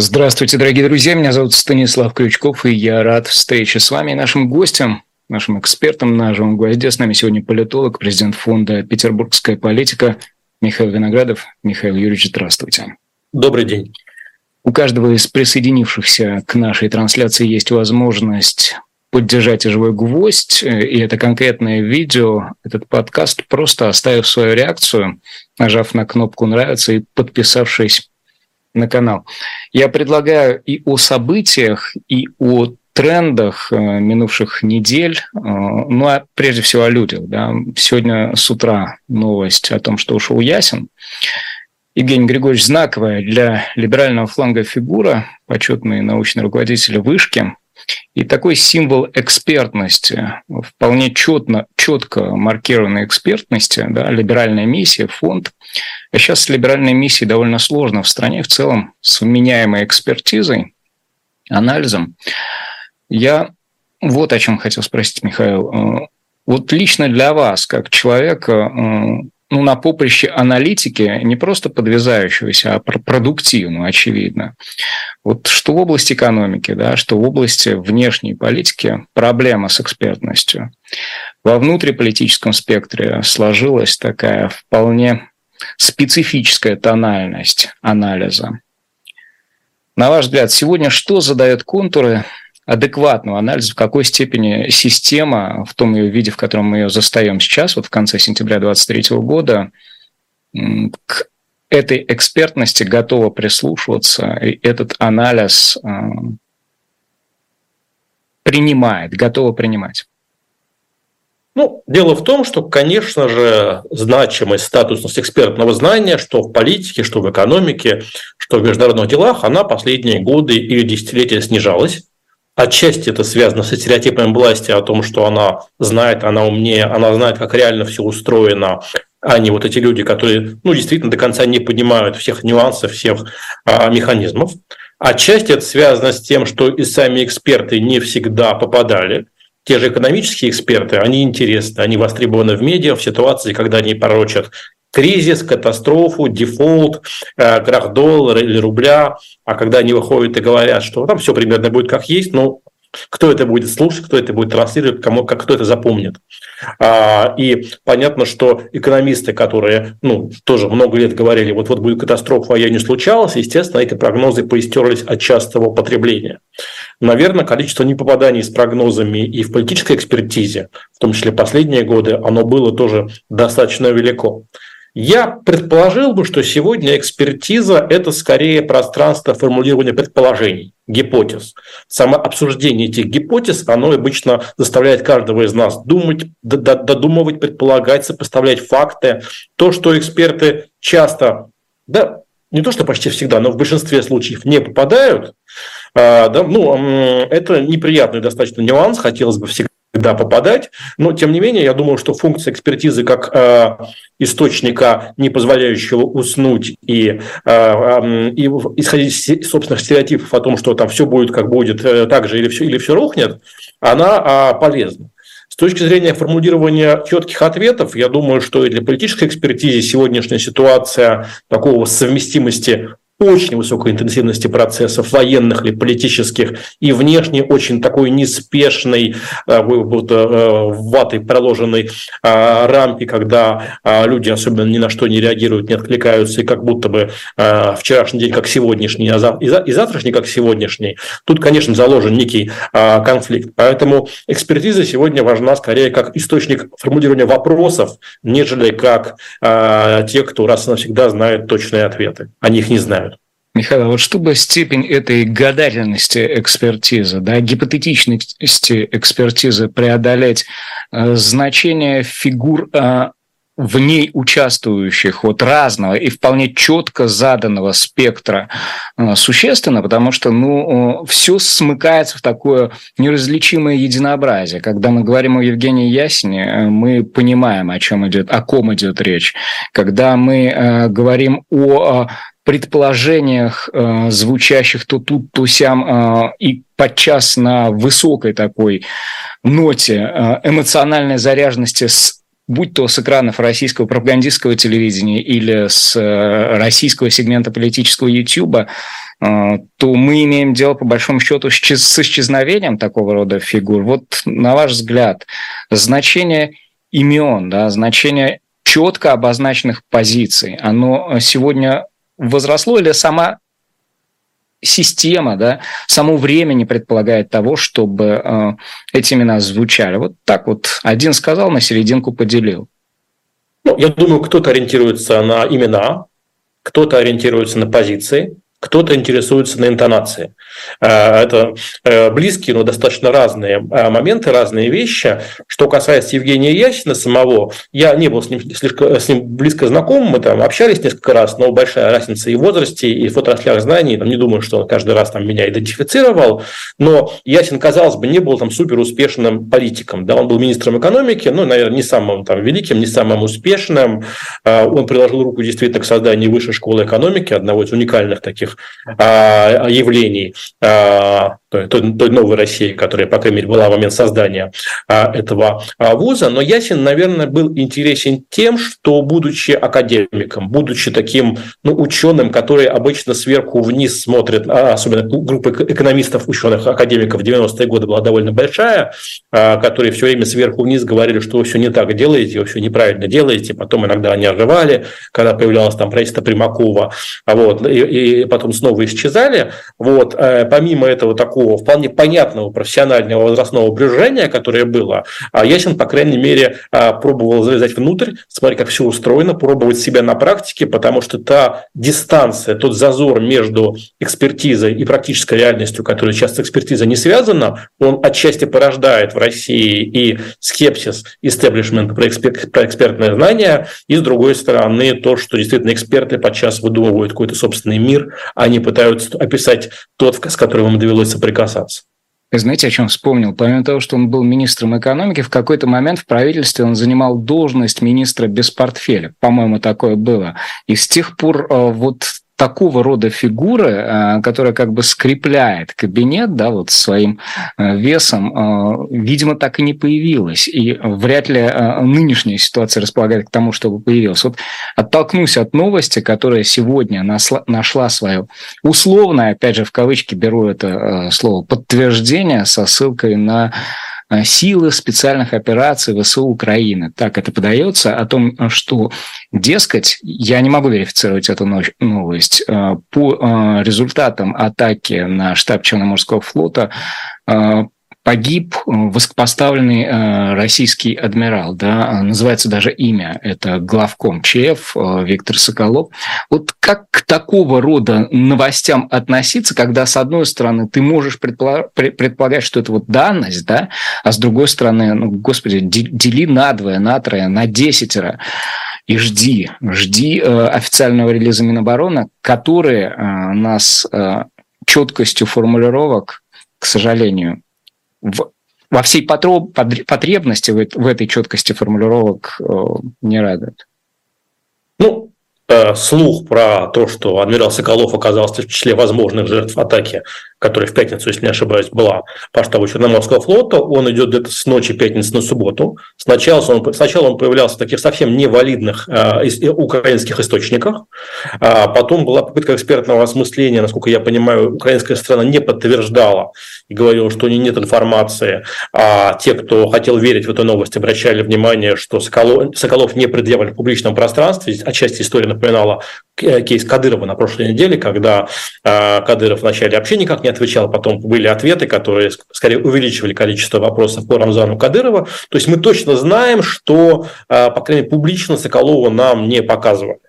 Здравствуйте, дорогие друзья. Меня зовут Станислав Крючков, и я рад встрече с вами и нашим гостем, нашим экспертом на живом гвозде. С нами сегодня политолог, президент фонда «Петербургская политика» Михаил Виноградов. Михаил Юрьевич, здравствуйте. Добрый день. У каждого из присоединившихся к нашей трансляции есть возможность поддержать живой гвоздь, и это конкретное видео, этот подкаст, просто оставив свою реакцию, нажав на кнопку «Нравится» и подписавшись на канал. Я предлагаю и о событиях, и о трендах э, минувших недель, э, ну а прежде всего о людях. Да. Сегодня с утра новость о том, что ушел Ясен. Евгений Григорьевич знаковая для либерального фланга фигура, почетный научный руководитель вышки – и такой символ экспертности, вполне четно, четко маркированной экспертности, да, либеральная миссия, фонд. А сейчас с либеральной миссией довольно сложно в стране в целом, с вменяемой экспертизой, анализом. Я вот о чем хотел спросить, Михаил. Вот лично для вас, как человека, ну, на поприще аналитики, не просто подвязающегося, а продуктивного, очевидно. Вот что в области экономики, да, что в области внешней политики проблема с экспертностью. Во внутриполитическом спектре сложилась такая вполне специфическая тональность анализа. На ваш взгляд, сегодня что задает контуры адекватного анализа, в какой степени система в том ее виде, в котором мы ее застаем сейчас, вот в конце сентября 2023 года, к этой экспертности готова прислушиваться, и этот анализ э, принимает, готова принимать. Ну, дело в том, что, конечно же, значимость, статусность экспертного знания, что в политике, что в экономике, что в международных делах, она последние годы или десятилетия снижалась. Отчасти это связано со стереотипами власти о том, что она знает, она умнее, она знает, как реально все устроено, а не вот эти люди, которые ну, действительно до конца не понимают всех нюансов, всех а, механизмов. Отчасти это связано с тем, что и сами эксперты не всегда попадали. Те же экономические эксперты, они интересны, они востребованы в медиа в ситуации, когда они порочат кризис, катастрофу, дефолт, э, крах доллара или рубля, а когда они выходят и говорят, что там все примерно будет как есть, ну, кто это будет слушать, кто это будет транслировать, кому, как, кто это запомнит. А, и понятно, что экономисты, которые ну, тоже много лет говорили, вот-вот будет катастрофа, а я не случалось, естественно, эти прогнозы поистерлись от частого употребления. Наверное, количество непопаданий с прогнозами и в политической экспертизе, в том числе последние годы, оно было тоже достаточно велико. Я предположил бы, что сегодня экспертиза – это скорее пространство формулирования предположений, гипотез. Само обсуждение этих гипотез, оно обычно заставляет каждого из нас думать, додумывать, предполагать, сопоставлять факты. То, что эксперты часто, да, не то что почти всегда, но в большинстве случаев не попадают, а, да, ну, это неприятный достаточно нюанс, хотелось бы всегда всегда попадать, но тем не менее я думаю, что функция экспертизы как э, источника, не позволяющего уснуть и, э, и исходить из собственных стереотипов о том, что там все будет как будет, э, так же или все, или все рухнет, она э, полезна. С точки зрения формулирования четких ответов, я думаю, что и для политической экспертизы сегодняшняя ситуация такого совместимости очень высокой интенсивности процессов, военных или политических, и внешне очень такой неспешной, э, вот, э, ватой проложенной э, рамки, когда люди особенно ни на что не реагируют, не откликаются, и как будто бы вчерашний день как сегодняшний, а и завтрашний как сегодняшний. Тут, конечно, заложен некий конфликт. Поэтому экспертиза сегодня важна скорее как источник формулирования вопросов, нежели как те, кто раз и навсегда знает точные ответы. Они их не знают. Михаил, а вот чтобы степень этой гадательности экспертизы, да, гипотетичности экспертизы преодолеть, э, значение фигур э, в ней участвующих вот разного и вполне четко заданного спектра э, существенно, потому что ну, все смыкается в такое неразличимое единообразие. Когда мы говорим о Евгении Ясине, мы понимаем, о чем идет, о ком идет речь. Когда мы говорим о предположениях, э, звучащих то тут, то сям, э, и подчас на высокой такой ноте э, эмоциональной заряженности с будь то с экранов российского пропагандистского телевидения или с российского сегмента политического YouTube, то мы имеем дело, по большому счету, с исчезновением такого рода фигур. Вот, на ваш взгляд, значение имен, да, значение четко обозначенных позиций, оно сегодня возросло или сама система, да, само время не предполагает того, чтобы э, эти имена звучали. Вот так вот один сказал, на серединку поделил. Ну, я думаю, кто-то ориентируется на имена, кто-то ориентируется на позиции, кто-то интересуется на интонации. Э, это э, близкие, но достаточно разные э, моменты, разные вещи. Что касается Евгения Ясина самого, я не был с ним, слишком, с ним близко знаком, мы там общались несколько раз, но большая разница и в возрасте, и в отраслях знаний. Там, не думаю, что он каждый раз там, меня идентифицировал, но Ясин, казалось бы, не был там супер успешным политиком. Да? Он был министром экономики, ну, наверное, не самым там, великим, не самым успешным. Он приложил руку действительно к созданию высшей школы экономики, одного из уникальных таких этих а, явлений. А, той, той, новой России, которая, по крайней мере, была в момент создания а, этого а, вуза. Но Ясин, наверное, был интересен тем, что, будучи академиком, будучи таким ну, ученым, который обычно сверху вниз смотрит, а, особенно группа экономистов, ученых, академиков в 90-е годы была довольно большая, а, которые все время сверху вниз говорили, что вы все не так делаете, вы все неправильно делаете, потом иногда они оживали, когда появлялось там правительство Примакова, вот, и, и потом снова исчезали. Вот, э, помимо этого такого такого вполне понятного профессионального возрастного брюжения, которое было, а Ясин, по крайней мере, а, пробовал залезать внутрь, смотреть, как все устроено, пробовать себя на практике, потому что та дистанция, тот зазор между экспертизой и практической реальностью, которая часто экспертиза не связана, он отчасти порождает в России и скепсис истеблишмента про, экспер- про экспертное знание, и, с другой стороны, то, что действительно эксперты подчас выдумывают какой-то собственный мир, они пытаются описать тот, с которым им довелось соприкасаться. Знаете, о чем вспомнил? Помимо того, что он был министром экономики, в какой-то момент в правительстве он занимал должность министра без портфеля. По-моему, такое было. И с тех пор э, вот такого рода фигуры, э, которая как бы скрепляет кабинет, да, вот своим э, весом, э, видимо, так и не появилась. И вряд ли нынешняя ситуация располагает к тому, чтобы появилась. Вот оттолкнусь от новости, которая сегодня нашла свое условное, опять же, в кавычки беру это слово, подтверждение со ссылкой на силы специальных операций ВСУ Украины. Так это подается о том, что, дескать, я не могу верифицировать эту новость, э, по э, результатам атаки на штаб Черноморского флота погиб э, высокопоставленный э, российский адмирал, да, называется даже имя, это главком ЧФ э, Виктор Соколов. Вот как к такого рода новостям относиться, когда, с одной стороны, ты можешь предполагать, что это вот данность, да, а с другой стороны, ну, господи, дели на двое, на трое, на десятеро и жди, жди официального релиза Минобороны, который нас четкостью формулировок, к сожалению, в, во всей потребности в, в этой четкости формулировок э, не радует. Ну, э, слух про то, что адмирал Соколов оказался в числе возможных жертв атаки которая в пятницу, если не ошибаюсь, была по штабу Черноморского флота, он идет где-то с ночи пятницы на субботу. Сначала он, сначала он появлялся в таких совсем невалидных э, э, украинских источниках, а потом была попытка экспертного осмысления, насколько я понимаю, украинская страна не подтверждала и говорила, что у нее нет информации, а те, кто хотел верить в эту новость, обращали внимание, что Соколов, Соколов не предъявлен в публичном пространстве. Отчасти история напоминала э, кейс Кадырова на прошлой неделе, когда э, Кадыров вначале вообще никак не не отвечал, потом были ответы, которые скорее увеличивали количество вопросов по Рамзану Кадырова. То есть мы точно знаем, что, а, по крайней мере, публично Соколова нам не показывали.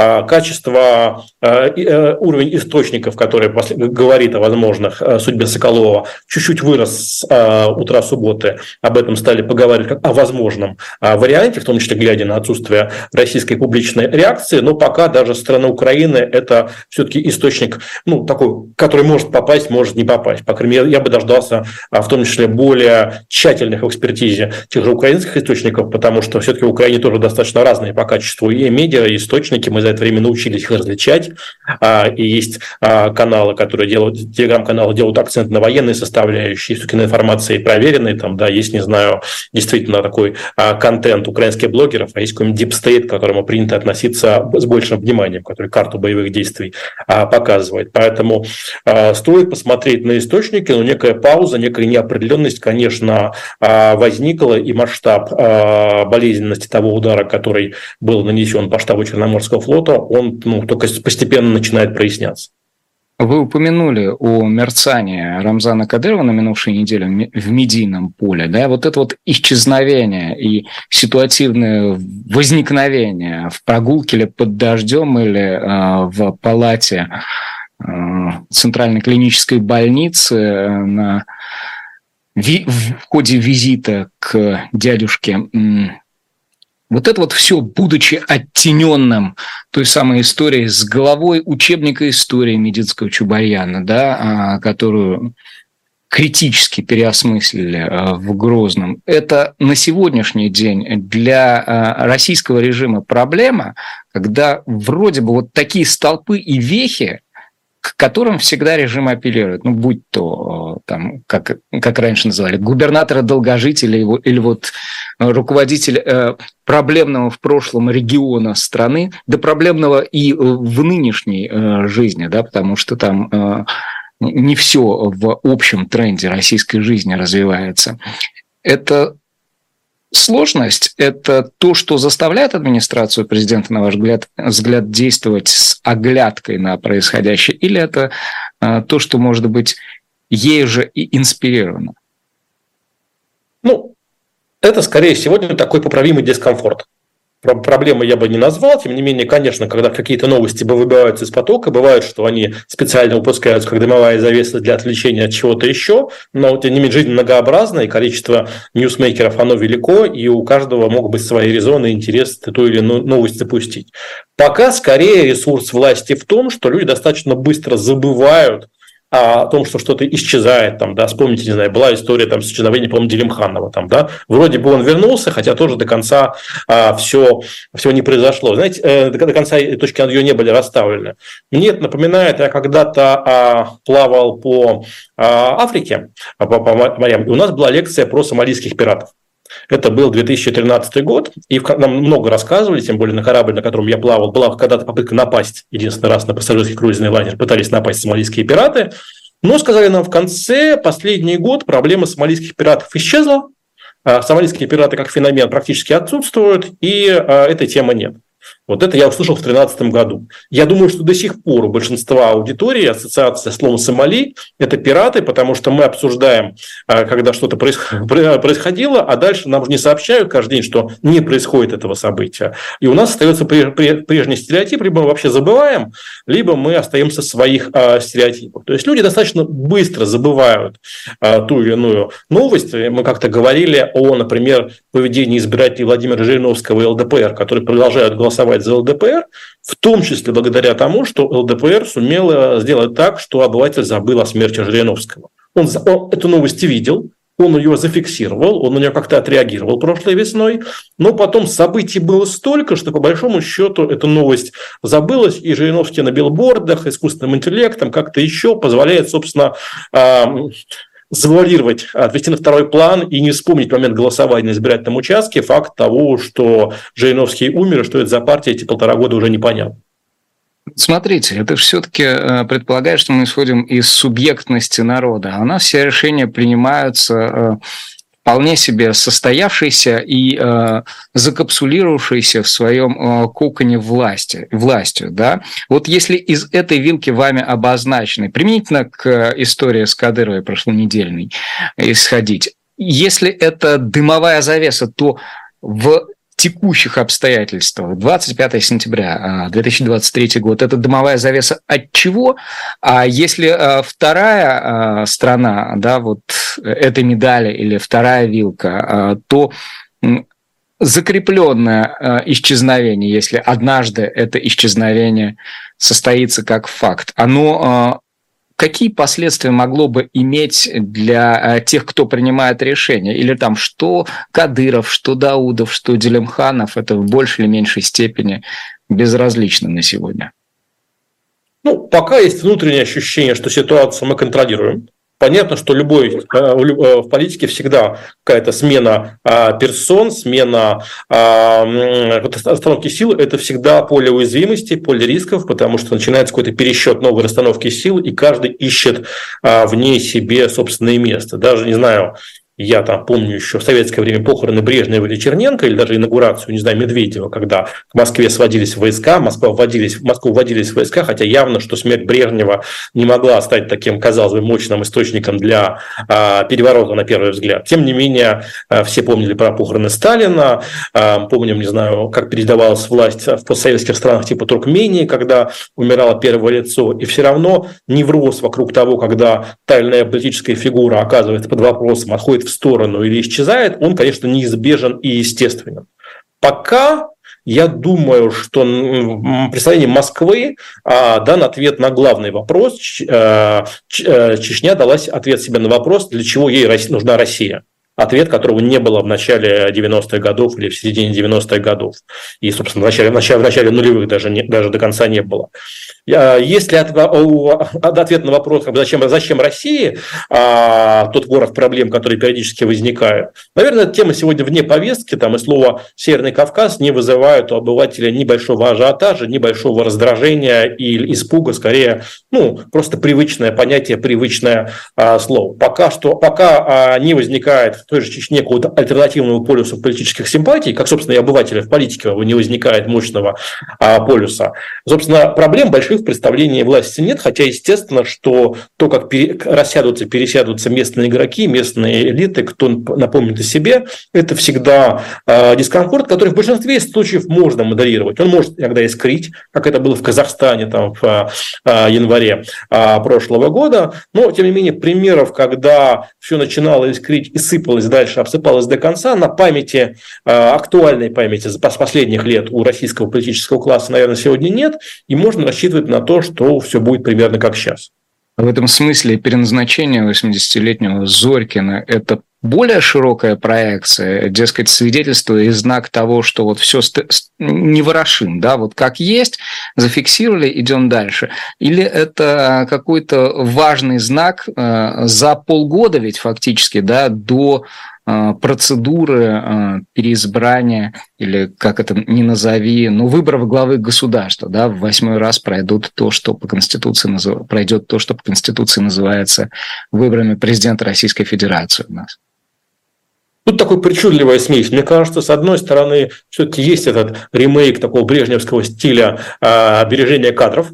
А, качество, а, э, уровень источников, который говорит о возможных э, судьбе Соколова, чуть-чуть вырос с утра субботы. Об этом стали поговаривать как о возможном варианте, в том числе глядя на отсутствие российской публичной реакции. Но пока даже страна Украины – это все-таки источник, ну, такой, который может попасть, может не попасть. По крайней мере, я бы дождался в том числе более тщательных в экспертизе тех же украинских источников, потому что все-таки в Украине тоже достаточно разные по качеству и медиа, и источники. Мы за это время научились их различать. А, и есть а, каналы, которые делают, телеграм-каналы делают акцент на военной составляющей, есть на информации проверенной, там, да, есть, не знаю, действительно такой а, контент украинских блогеров, а есть какой-нибудь deep state, к которому принято относиться с большим вниманием, который карту боевых действий показывает. Поэтому стоит посмотреть на источники, но некая пауза, некая неопределенность, конечно, возникла, и масштаб болезненности того удара, который был нанесен по штабу Черноморского флота, он ну, только постепенно начинает проясняться. Вы упомянули о мерцании Рамзана Кадырова на минувшей неделе в медийном поле. Да? Вот это вот исчезновение и ситуативное возникновение в прогулке или под дождем или э, в палате э, Центральной клинической больницы э, на, в, в ходе визита к дядюшке вот это вот все, будучи оттененным той самой историей с головой учебника истории медицинского Чубарьяна, да, а, которую критически переосмыслили а, в Грозном, это на сегодняшний день для а, российского режима проблема, когда вроде бы вот такие столпы и вехи к которым всегда режим апеллирует. Ну, будь то, там, как, как раньше называли, губернатора долгожителя или, или вот э, руководитель э, проблемного в прошлом региона страны, да проблемного и в нынешней э, жизни, да, потому что там э, не все в общем тренде российской жизни развивается. Это Сложность – это то, что заставляет администрацию президента, на ваш взгляд, взгляд действовать с оглядкой на происходящее, или это а, то, что, может быть, ей же и инспирировано? Ну, это скорее сегодня такой поправимый дискомфорт проблемы я бы не назвал. Тем не менее, конечно, когда какие-то новости выбиваются из потока, бывает, что они специально выпускаются как дымовая завеса для отвлечения от чего-то еще, но тем не менее жизнь многообразна, и количество ньюсмейкеров оно велико, и у каждого могут быть свои резоны интерес ту или иную новость запустить. Пока скорее ресурс власти в том, что люди достаточно быстро забывают о том, что что-то исчезает, там, да, вспомните, не знаю, была история там с исчезновением, по-моему, Делимханова, там, да, вроде бы он вернулся, хотя тоже до конца а, все, все не произошло. Знаете, э, до, до конца точки над ее не были расставлены. Мне это напоминает, я когда-то а, плавал по а, Африке, по, по морям, и у нас была лекция про сомалийских пиратов. Это был 2013 год, и нам много рассказывали, тем более на корабль, на котором я плавал, была когда-то попытка напасть, единственный раз на пассажирский круизный лайнер, пытались напасть сомалийские пираты, но сказали нам в конце, последний год проблема сомалийских пиратов исчезла, а сомалийские пираты как феномен практически отсутствуют, и а, этой темы нет. Вот это я услышал в 2013 году. Я думаю, что до сих пор у большинства аудитории ассоциация словом «Сомали» – это пираты, потому что мы обсуждаем, а, когда что-то происходило, а дальше нам же не сообщают каждый день, что не происходит этого события. И у нас остается прежний стереотип, либо мы вообще забываем, либо мы остаемся своих а, стереотипах. То есть люди достаточно быстро забывают а, ту или иную новость. Мы как-то говорили о, например, поведении избирателей Владимира Жириновского и ЛДПР, которые продолжают голосовать голосовать за ЛДПР, в том числе благодаря тому, что ЛДПР сумела сделать так, что обыватель забыл о смерти Жириновского. Он, он эту новость видел, он ее зафиксировал, он на нее как-то отреагировал прошлой весной, но потом событий было столько, что по большому счету эта новость забылась, и Жириновский на билбордах, искусственным интеллектом, как-то еще позволяет, собственно, завуалировать, отвести на второй план и не вспомнить момент голосования на избирательном участке факт того, что Жириновский умер, что это за партия, эти полтора года уже непонятно. Смотрите, это все-таки э, предполагает, что мы исходим из субъектности народа. А у нас все решения принимаются э, вполне себе состоявшийся и э, закапсулировавшийся в своем э, коконе власти, властью. Да? Вот если из этой вилки вами обозначенной, применительно к истории с Кадыровой прошлонедельной исходить, если это дымовая завеса, то в текущих обстоятельствах, 25 сентября 2023 а, год, это дымовая завеса от чего? А если а, вторая а, страна, да, вот этой медали или вторая вилка, то закрепленное исчезновение, если однажды это исчезновение состоится как факт, оно какие последствия могло бы иметь для э, тех, кто принимает решения? Или там что Кадыров, что Даудов, что Делимханов, это в большей или меньшей степени безразличны на сегодня? Ну, пока есть внутреннее ощущение, что ситуацию мы контролируем. Понятно, что любой э, э, в политике всегда какая-то смена а, персон, смена расстановки сил – это всегда поле уязвимости, поле рисков, потому что начинается какой-то пересчет новой расстановки сил, и каждый ищет а, в ней себе собственное место. Даже, не знаю, я там помню еще в советское время похороны Брежнева или Черненко, или даже инаугурацию, не знаю, Медведева, когда к Москве сводились войска, Москва вводились, в Москву вводились войска, хотя явно, что смерть Брежнева не могла стать таким, казалось бы, мощным источником для а, переворота на первый взгляд. Тем не менее, а, все помнили про похороны Сталина, а, помним, не знаю, как передавалась власть в постсоветских странах типа Туркмении, когда умирало первое лицо, и все равно невроз вокруг того, когда тайная политическая фигура оказывается под вопросом, отходит в сторону или исчезает, он, конечно, неизбежен и естественен. Пока я думаю, что представление Москвы а, дан ответ на главный вопрос. Э, э, Чечня дала ответ себе на вопрос, для чего ей нужна Россия ответ которого не было в начале 90-х годов или в середине 90-х годов. И, собственно, в начале, в начале, в начале нулевых даже, не, даже до конца не было. Если ответ на вопрос, зачем, зачем России а, тот город проблем, которые периодически возникают, наверное, тема сегодня вне повестки, там и слово «Северный Кавказ» не вызывает у обывателя ни большого ажиотажа, ни большого раздражения и испуга, скорее, ну, просто привычное понятие, привычное а, слово. Пока что, пока а, не возникает той же Чечне какого-то альтернативного полюса политических симпатий, как, собственно, и обывателя в политике не возникает мощного а, полюса, собственно, проблем больших в представлении власти нет, хотя естественно, что то, как пере, рассядутся, пересядутся местные игроки, местные элиты, кто напомнит о себе, это всегда э, дискомфорт, который в большинстве случаев можно модерировать. Он может иногда искрить, как это было в Казахстане там, в э, январе э, прошлого года, но, тем не менее, примеров, когда все начинало искрить и сыпалось дальше, обсыпалось до конца, на памяти, э, актуальной памяти с последних лет у российского политического класса, наверное, сегодня нет, и можно рассчитывать на то, что все будет примерно как сейчас. В этом смысле переназначение 80-летнего Зорькина – это более широкая проекция, дескать, свидетельство и знак того, что вот все не ворошим, да, вот как есть, зафиксировали, идем дальше. Или это какой-то важный знак э, за полгода ведь фактически, да, до Э, процедуры э, переизбрания или как это ни назови, ну, выборов главы государства, да, в восьмой раз пройдут то, что по Конституции назыв... пройдет то, что по Конституции называется выборами президента Российской Федерации у нас. Тут такой причудливая смесь. Мне кажется, с одной стороны, все-таки есть этот ремейк такого брежневского стиля э, бережения кадров,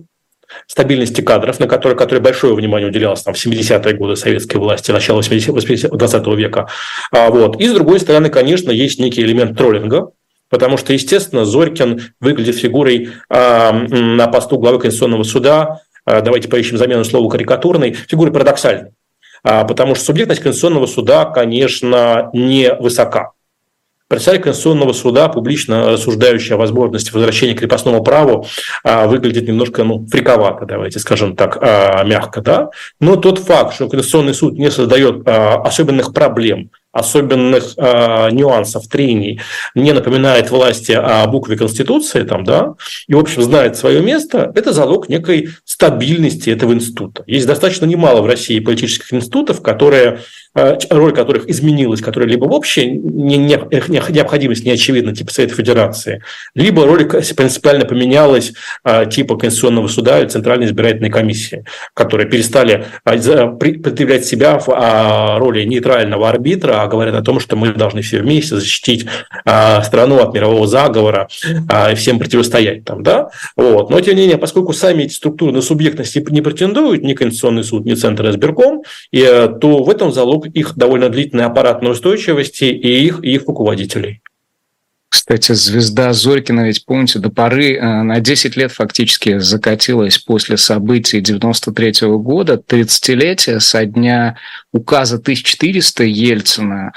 стабильности кадров, на которые, которые большое внимание уделялось там, в 70-е годы советской власти, начало 80 20 века. А, вот. И, с другой стороны, конечно, есть некий элемент троллинга, потому что, естественно, Зорькин выглядит фигурой а, на посту главы Конституционного суда, а, давайте поищем замену слова карикатурной, фигурой парадоксальной. А, потому что субъектность Конституционного суда, конечно, не высока. Председатель Конституционного суда, публично рассуждающий о возможности возвращения к крепостному праву, а, выглядит немножко ну, фриковато, давайте скажем так, а, мягко. Да? Но тот факт, что Конституционный суд не создает особенных проблем особенных э, нюансов, трений, не напоминает власти о букве Конституции, там, да, и, в общем, знает свое место, это залог некой стабильности этого института. Есть достаточно немало в России политических институтов, которые роль которых изменилась, которые либо вообще не, не, необходимость не очевидна, типа Совета Федерации, либо роль принципиально поменялась, э, типа Конституционного суда и Центральной избирательной комиссии, которые перестали э, предъявлять себя в а, роли нейтрального арбитра, а говорят о том, что мы должны все вместе защитить страну от мирового заговора и всем противостоять там, да? Вот. Но, тем не менее, поскольку сами эти структуры на субъектность не претендуют, ни Конституционный суд, ни Центр избирком, то в этом залог их довольно длительной аппаратной устойчивости и их, и их руководителей. Кстати, звезда Зорькина, ведь помните, до поры э, на 10 лет фактически закатилась после событий 93 -го года, 30-летия со дня указа 1400 Ельцина.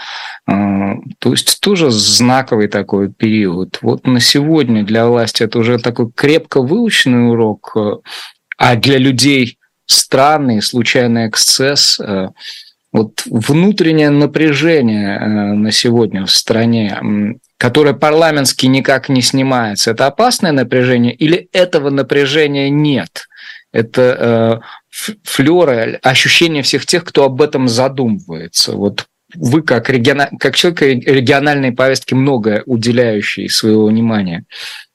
Э, то есть тоже знаковый такой период. Вот на сегодня для власти это уже такой крепко выученный урок, э, а для людей странный случайный эксцесс – вот внутреннее напряжение э, на сегодня в стране, которое парламентски никак не снимается, это опасное напряжение или этого напряжения нет? Это э, флеры, ощущение всех тех, кто об этом задумывается. Вот вы как, региона... как человек региональной повестки, много уделяющий своего внимания,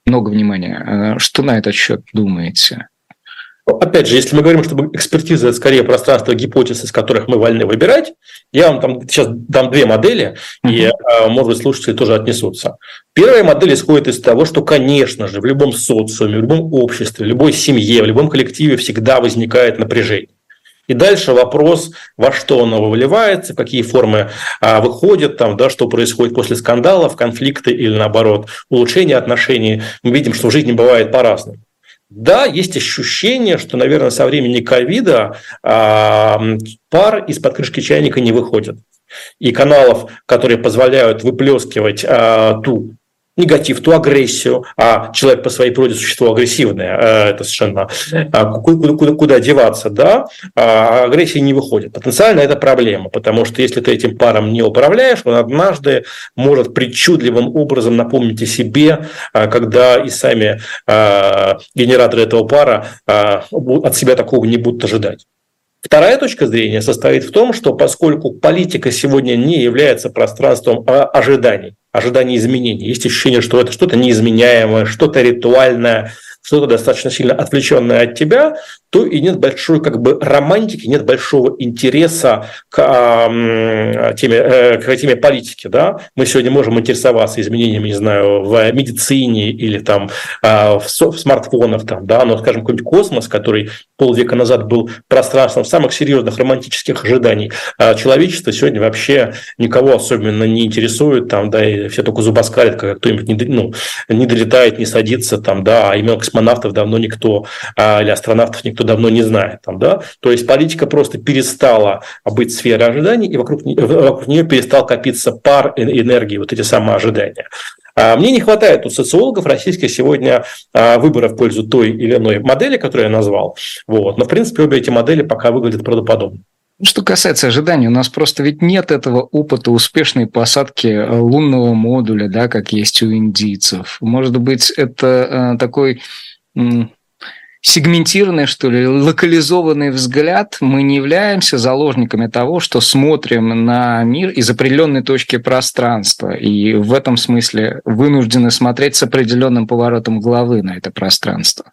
много внимания, э, что на этот счет думаете? Опять же, если мы говорим, что экспертиза – это скорее пространство гипотез, из которых мы вольны выбирать, я вам там сейчас дам две модели, и, а, может быть, слушатели тоже отнесутся. Первая модель исходит из того, что, конечно же, в любом социуме, в любом обществе, в любой семье, в любом коллективе всегда возникает напряжение. И дальше вопрос, во что оно выливается, какие формы а, выходят, там, да, что происходит после скандалов, конфликты или, наоборот, улучшения отношений. Мы видим, что в жизни бывает по-разному. Да, есть ощущение, что, наверное, со времени ковида а, пар из-под крышки чайника не выходит. И каналов, которые позволяют выплескивать а, ту негатив, ту агрессию, а человек по своей природе существо агрессивное, э, это совершенно а, куда, куда, куда деваться, да, а агрессия не выходит. Потенциально это проблема, потому что если ты этим паром не управляешь, он однажды может причудливым образом напомнить о себе, а, когда и сами генераторы этого пара от себя такого не будут ожидать. Вторая точка зрения состоит в том, что поскольку политика сегодня не является пространством ожиданий, ожиданий изменений, есть ощущение, что это что-то неизменяемое, что-то ритуальное, что-то достаточно сильно отвлеченное от тебя, то и нет большой как бы романтики, нет большого интереса к, теме, э, к теме политики. Да? Мы сегодня можем интересоваться изменениями, не знаю, в медицине или там э, в, в смартфонах, там, да? но, скажем, какой-нибудь космос, который полвека назад был пространством самых серьезных романтических ожиданий э, человечества, сегодня вообще никого особенно не интересует, там, да, и все только зубоскалят, когда кто-нибудь не, ну, не долетает, не садится, там, да, а именно космонавтов давно никто, а, или астронавтов никто давно не знает. Там, да? То есть политика просто перестала быть сферой ожиданий, и вокруг, вокруг нее перестал копиться пар энергии, вот эти самые ожидания. А мне не хватает у социологов российских сегодня а, выбора в пользу той или иной модели, которую я назвал. Вот. Но, в принципе, обе эти модели пока выглядят правдоподобно. Что касается ожиданий, у нас просто ведь нет этого опыта успешной посадки э, лунного модуля, да, как есть у индийцев. Может быть, это э, такой сегментированный, что ли, локализованный взгляд, мы не являемся заложниками того, что смотрим на мир из определенной точки пространства. И в этом смысле вынуждены смотреть с определенным поворотом головы на это пространство.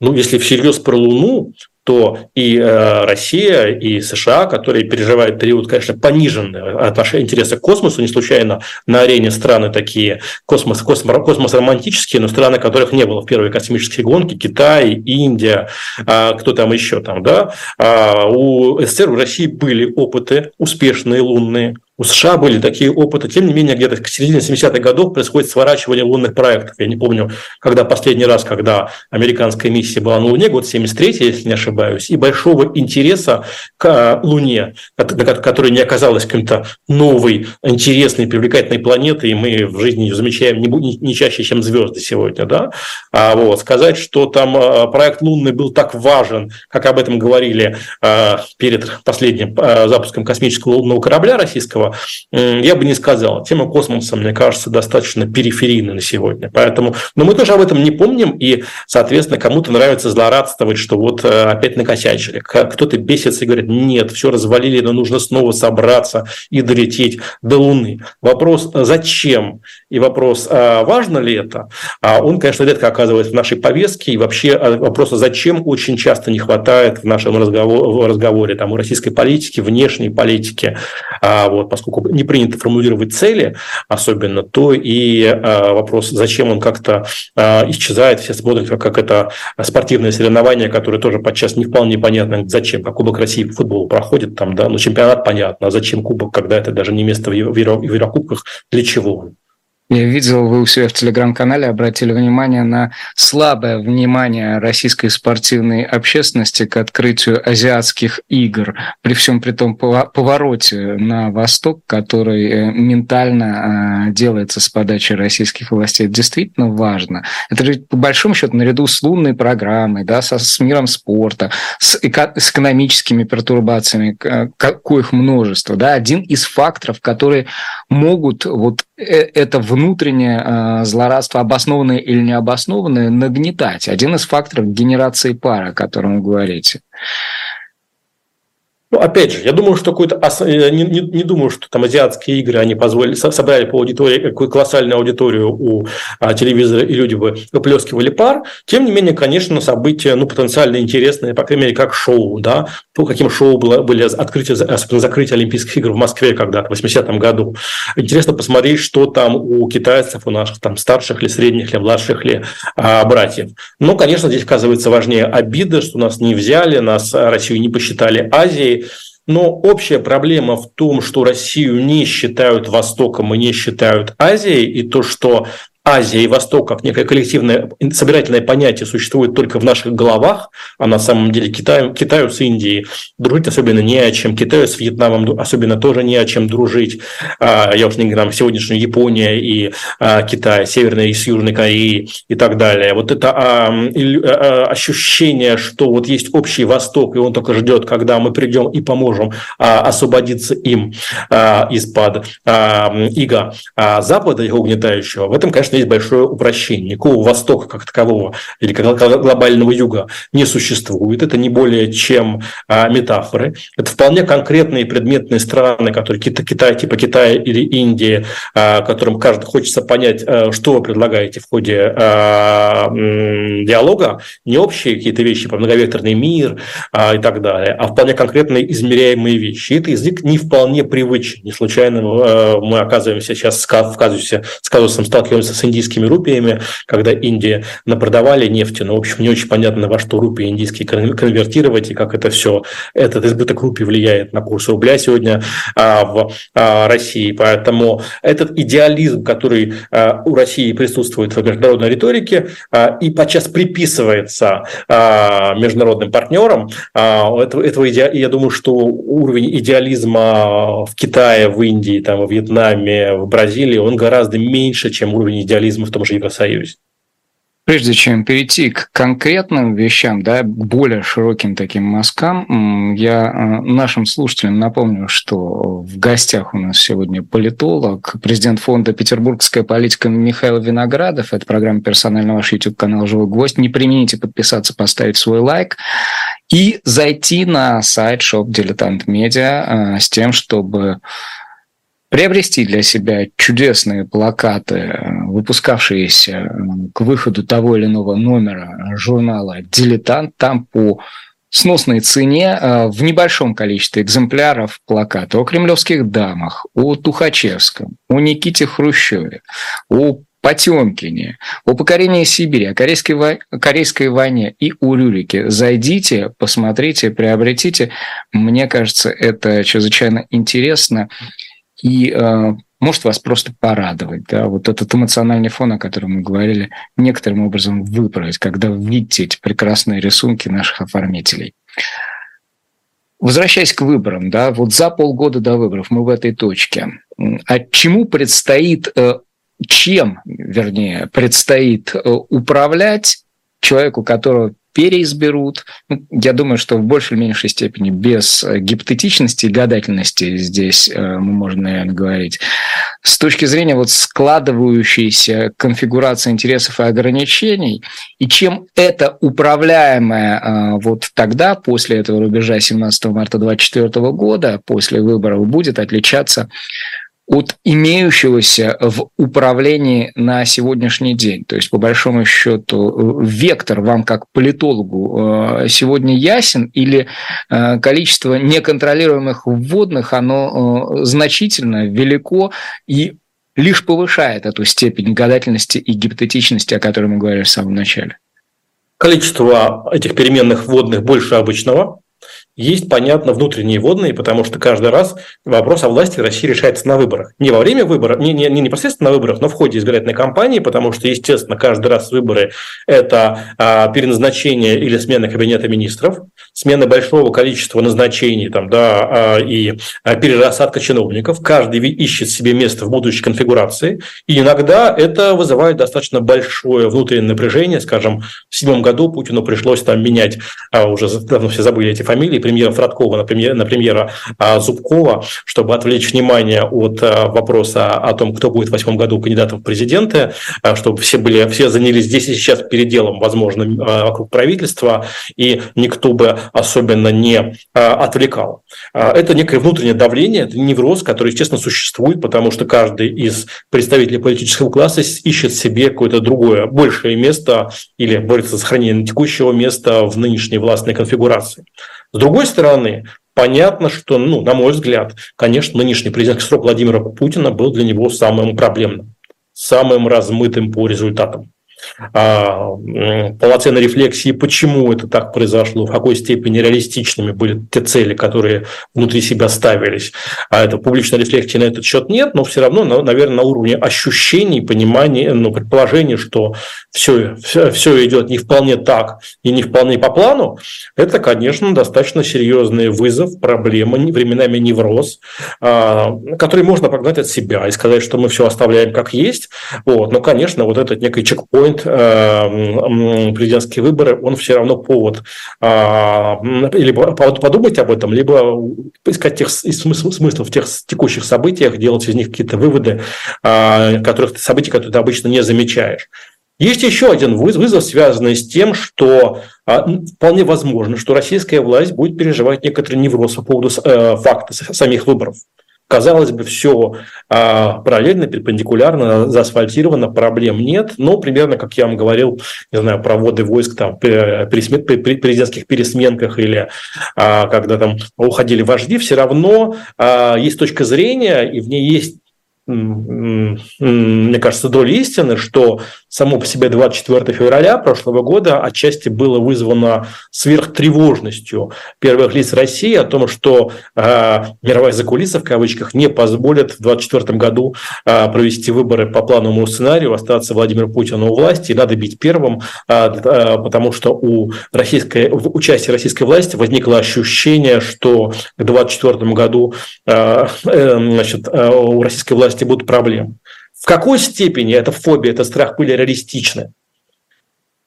Ну, если всерьез про Луну, то и э, Россия, и США, которые переживают период, конечно, пониженного отношения интереса к космосу, не случайно на арене страны такие космос, космос, космос романтические, но страны, которых не было в первой космической гонке, Китай, Индия, а, кто там еще там, да, а, у СССР, у России были опыты успешные лунные, у США были такие опыты, тем не менее, где-то к середине 70-х годов происходит сворачивание лунных проектов. Я не помню, когда последний раз, когда американская миссия была на Луне, год 73 если не ошибаюсь, и большого интереса к а, Луне, которая не оказалась каким-то новой, интересной, привлекательной планетой, и мы в жизни ее замечаем не, чаще, чем звезды сегодня. Да? А вот, сказать, что там а, проект лунный был так важен, как об этом говорили а, перед последним запуском космического лунного корабля российского, я бы не сказал. Тема космоса, мне кажется, достаточно периферийна на сегодня. Поэтому, но мы тоже об этом не помним, и, соответственно, кому-то нравится злорадствовать, что вот э, опять накосячили. Кто-то бесится и говорит, нет, все развалили, но нужно снова собраться и долететь до Луны. Вопрос, зачем? И вопрос, а важно ли это? А он, конечно, редко оказывается в нашей повестке, и вообще а, вопроса, зачем, очень часто не хватает в нашем разговоре, там, у российской политики, внешней политики. Вот, поскольку не принято формулировать цели особенно, то и э, вопрос, зачем он как-то э, исчезает, все смотрят, как это спортивное соревнование, которое тоже подчас не вполне понятно, зачем, как Кубок России по футболу проходит там, да, ну чемпионат понятно, а зачем Кубок, когда это даже не место в Еврокубках, для чего он? Я видел, вы у себя в телеграм-канале обратили внимание на слабое внимание российской спортивной общественности к открытию азиатских игр, при всем при том повороте на восток, который э, ментально э, делается с подачи российских властей. Это действительно важно. Это же, по большому счету, наряду с лунной программой, да, со, с миром спорта, с, эко, с экономическими пертурбациями, коих множество, да, один из факторов, которые могут вот это внутреннее злорадство, обоснованное или необоснованное, нагнетать. Один из факторов генерации пара, о котором вы говорите. Ну, опять же, я думаю, что какой-то не, не, не думаю, что там азиатские игры они позволили собрали по аудитории какую колоссальную аудиторию у а, телевизора и люди бы выплескивали пар. Тем не менее, конечно, события ну потенциально интересные, по крайней мере, как шоу, да, то каким шоу было, были открытие, особенно закрытие Олимпийских игр в Москве когда-то в 80-м году. Интересно посмотреть, что там у китайцев, у наших там старших или средних или младших ли а, братьев. Но, конечно, здесь оказывается важнее обида, что нас не взяли, нас Россию не посчитали Азией но общая проблема в том, что Россию не считают Востоком и не считают Азией, и то, что Азия и Восток как некое коллективное собирательное понятие существует только в наших головах, а на самом деле Китай, Китаю с Индией дружить особенно не о чем, Китаю с Вьетнамом особенно тоже не о чем дружить. А, я уж не говорю, сегодняшнюю Япония и а, Китай, Северная и с Южной Кореей и так далее. Вот это а, ощущение, что вот есть общий Восток, и он только ждет, когда мы придем и поможем освободиться им из-под иго Запада, его угнетающего, в этом, конечно, есть большое упрощение. Никакого Востока как такового или глобального юга не существует. Это не более чем а, метафоры. Это вполне конкретные предметные страны, которые Китай, типа Китая или Индии, а, которым каждый хочется понять, а, что вы предлагаете в ходе диалога. Не общие какие-то вещи, по многовекторный мир и так далее, а вполне конкретные измеряемые вещи. И этот язык не вполне привычен. Не случайно мы оказываемся сейчас в казусе, с казусом сталкиваемся с индийскими рупиями, когда Индия напродавали нефти, но, в общем, не очень понятно, во что рупии индийские конвертировать и как это все, этот избыток рупий влияет на курс рубля сегодня а, в а, России. Поэтому этот идеализм, который а, у России присутствует в международной риторике а, и подчас приписывается а, международным партнерам, а, этого, этого иде... я думаю, что уровень идеализма в Китае, в Индии, там, в Вьетнаме, в Бразилии, он гораздо меньше, чем уровень идеализма в том же Евросоюзе. Прежде чем перейти к конкретным вещам, да, к более широким таким мазкам, я э, нашим слушателям напомню, что в гостях у нас сегодня политолог, президент фонда «Петербургская политика» Михаил Виноградов. Это программа «Персонально ваш YouTube-канал «Живой гвоздь». Не примените подписаться, поставить свой лайк и зайти на сайт Shop Дилетант Медиа э, с тем, чтобы приобрести для себя чудесные плакаты, выпускавшиеся к выходу того или иного номера журнала «Дилетант». Там по сносной цене э, в небольшом количестве экземпляров плакаты о кремлевских дамах, о Тухачевском, о Никите Хрущеве, о Потемкине, о покорении Сибири, о корейской, корейской войне и о Рюрике. Зайдите, посмотрите, приобретите. Мне кажется, это чрезвычайно интересно и э, может вас просто порадовать, да, вот этот эмоциональный фон, о котором мы говорили, некоторым образом выправить, когда вы видите эти прекрасные рисунки наших оформителей. Возвращаясь к выборам, да, вот за полгода до выборов мы в этой точке. А чему предстоит, э, чем, вернее, предстоит э, управлять человеку, которого переизберут. Ну, я думаю, что в большей или меньшей степени без э, гипотетичности и гадательности здесь э, мы можем, наверное, говорить. С точки зрения вот складывающейся конфигурации интересов и ограничений, и чем это управляемое э, вот тогда, после этого рубежа 17 марта 2024 года, после выборов, будет отличаться от имеющегося в управлении на сегодняшний день. То есть, по большому счету, вектор вам как политологу э, сегодня ясен или э, количество неконтролируемых вводных, оно э, значительно велико и лишь повышает эту степень гадательности и гипотетичности, о которой мы говорили в самом начале. Количество этих переменных вводных больше обычного, есть, понятно, внутренние водные, потому что каждый раз вопрос о власти России решается на выборах. Не во время выборов, не, не, не непосредственно на выборах, но в ходе избирательной кампании, потому что, естественно, каждый раз выборы – это а, переназначение или смена кабинета министров, смена большого количества назначений там, да, а, и а, перерасадка чиновников. Каждый ищет себе место в будущей конфигурации. И иногда это вызывает достаточно большое внутреннее напряжение. Скажем, в седьмом году Путину пришлось там менять, а уже давно все забыли эти фамилии, премьера Фродкова на, премьер, на премьера Зубкова, чтобы отвлечь внимание от а, вопроса о том, кто будет в восьмом году кандидатом в президенты, а, чтобы все были, все занялись здесь и сейчас переделом, возможно, а, вокруг правительства, и никто бы особенно не отвлекал. Это некое внутреннее давление, это невроз, который, естественно, существует, потому что каждый из представителей политического класса ищет себе какое-то другое, большее место или борется за сохранение текущего места в нынешней властной конфигурации. С другой стороны, понятно, что, ну, на мой взгляд, конечно, нынешний президентский срок Владимира Путина был для него самым проблемным, самым размытым по результатам полноценной рефлексии, почему это так произошло, в какой степени реалистичными были те цели, которые внутри себя ставились. А это публичной рефлексии на этот счет нет, но все равно, наверное, на уровне ощущений, понимания, ну, предположения, что все, все, все идет не вполне так и не вполне по плану, это, конечно, достаточно серьезный вызов, проблема, временами невроз, а, который можно прогнать от себя и сказать, что мы все оставляем как есть. Вот. Но, конечно, вот этот некий чекпоинт э, президентские выборы, он все равно повод а, либо подумать об этом, либо искать тех смысл, смысл в тех текущих событиях, делать из них какие-то выводы, а, которых событий, которые ты обычно не замечаешь. Есть еще один вызов, связанный с тем, что а, вполне возможно, что российская власть будет переживать некоторый невроз по поводу э, факта самих выборов. Казалось бы, все а, параллельно, перпендикулярно, заасфальтировано, проблем нет. Но примерно, как я вам говорил, не знаю, проводы войск там, при, при президентских пересменках или а, когда там уходили вожди, все равно а, есть точка зрения, и в ней есть мне кажется, доля истины, что само по себе 24 февраля прошлого года отчасти было вызвано сверхтревожностью первых лиц России о том, что э, мировая закулиса в кавычках не позволит в 2024 году э, провести выборы по плановому сценарию, остаться Владимиру Путину у власти, и надо бить первым, э, потому что у, российской, у части российской власти возникло ощущение, что к 2024 году э, значит, у российской власти власти будут проблемы. В какой степени эта фобия, этот страх были реалистичны?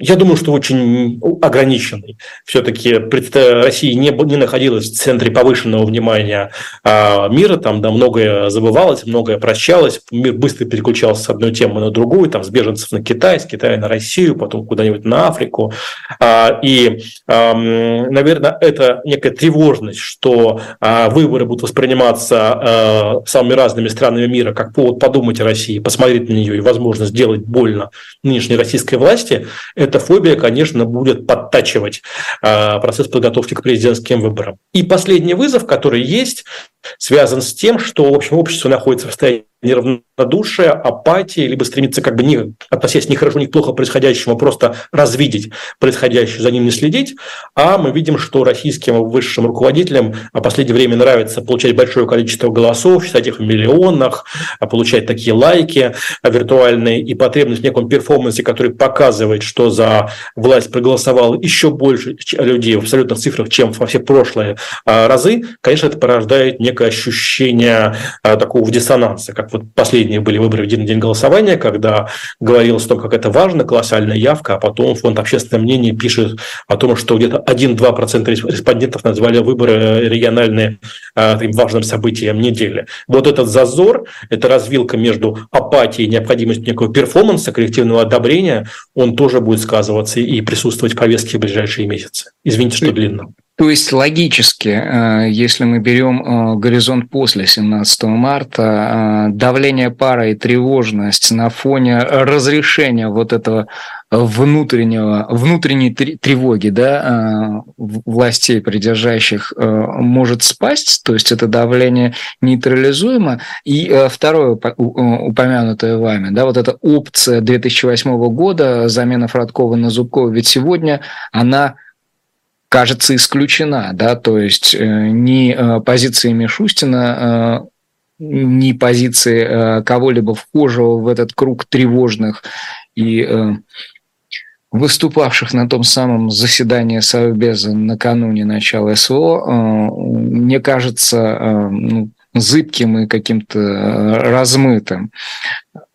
Я думаю, что очень ограниченный. Все-таки Россия не, не находилась в центре повышенного внимания а, мира, там да, многое забывалось, многое прощалось, мир быстро переключался с одной темы на другую, там с беженцев на Китай, с Китая на Россию, потом куда-нибудь на Африку. А, и, наверное, это некая тревожность, что а, выборы будут восприниматься самыми разными странами мира как повод подумать о России, посмотреть на нее и, возможно, сделать больно нынешней российской власти – эта фобия, конечно, будет подтачивать а, процесс подготовки к президентским выборам. И последний вызов, который есть, связан с тем, что, в общем, общество находится в состоянии неравнодушие, апатия, либо стремиться как бы не относясь ни хорошо, ни плохо происходящему, просто развидеть происходящее, за ним не следить. А мы видим, что российским высшим руководителям в последнее время нравится получать большое количество голосов, считать их в миллионах, получать такие лайки виртуальные и потребность в неком перформансе, который показывает, что за власть проголосовало еще больше людей в абсолютных цифрах, чем во все прошлые а, разы, конечно, это порождает некое ощущение а, такого диссонанса, как вот последние были выборы в один день голосования, когда говорилось о том, как это важно, колоссальная явка, а потом фонд общественного мнения пишет о том, что где-то 1-2% респондентов назвали выборы региональные э, таким важным событием недели. Вот этот зазор, эта развилка между апатией и необходимостью некого перформанса, коллективного одобрения, он тоже будет сказываться и присутствовать в повестке в ближайшие месяцы. Извините, что длинно. То есть логически, э, если мы берем э, горизонт после 17 марта, э, давление пара и тревожность на фоне разрешения вот этого внутреннего, внутренней тревоги да, властей, придержащих, может спасть, то есть это давление нейтрализуемо. И второе, упомянутое вами, да, вот эта опция 2008 года, замена Фродкова на Зубкова, ведь сегодня она кажется, исключена, да, то есть э, ни э, позиции Мишустина, э, ни позиции кого-либо вхожего в этот круг тревожных и выступавших на том самом заседании Совбеза накануне начала СВО, мне кажется, ну, зыбким и каким-то размытым.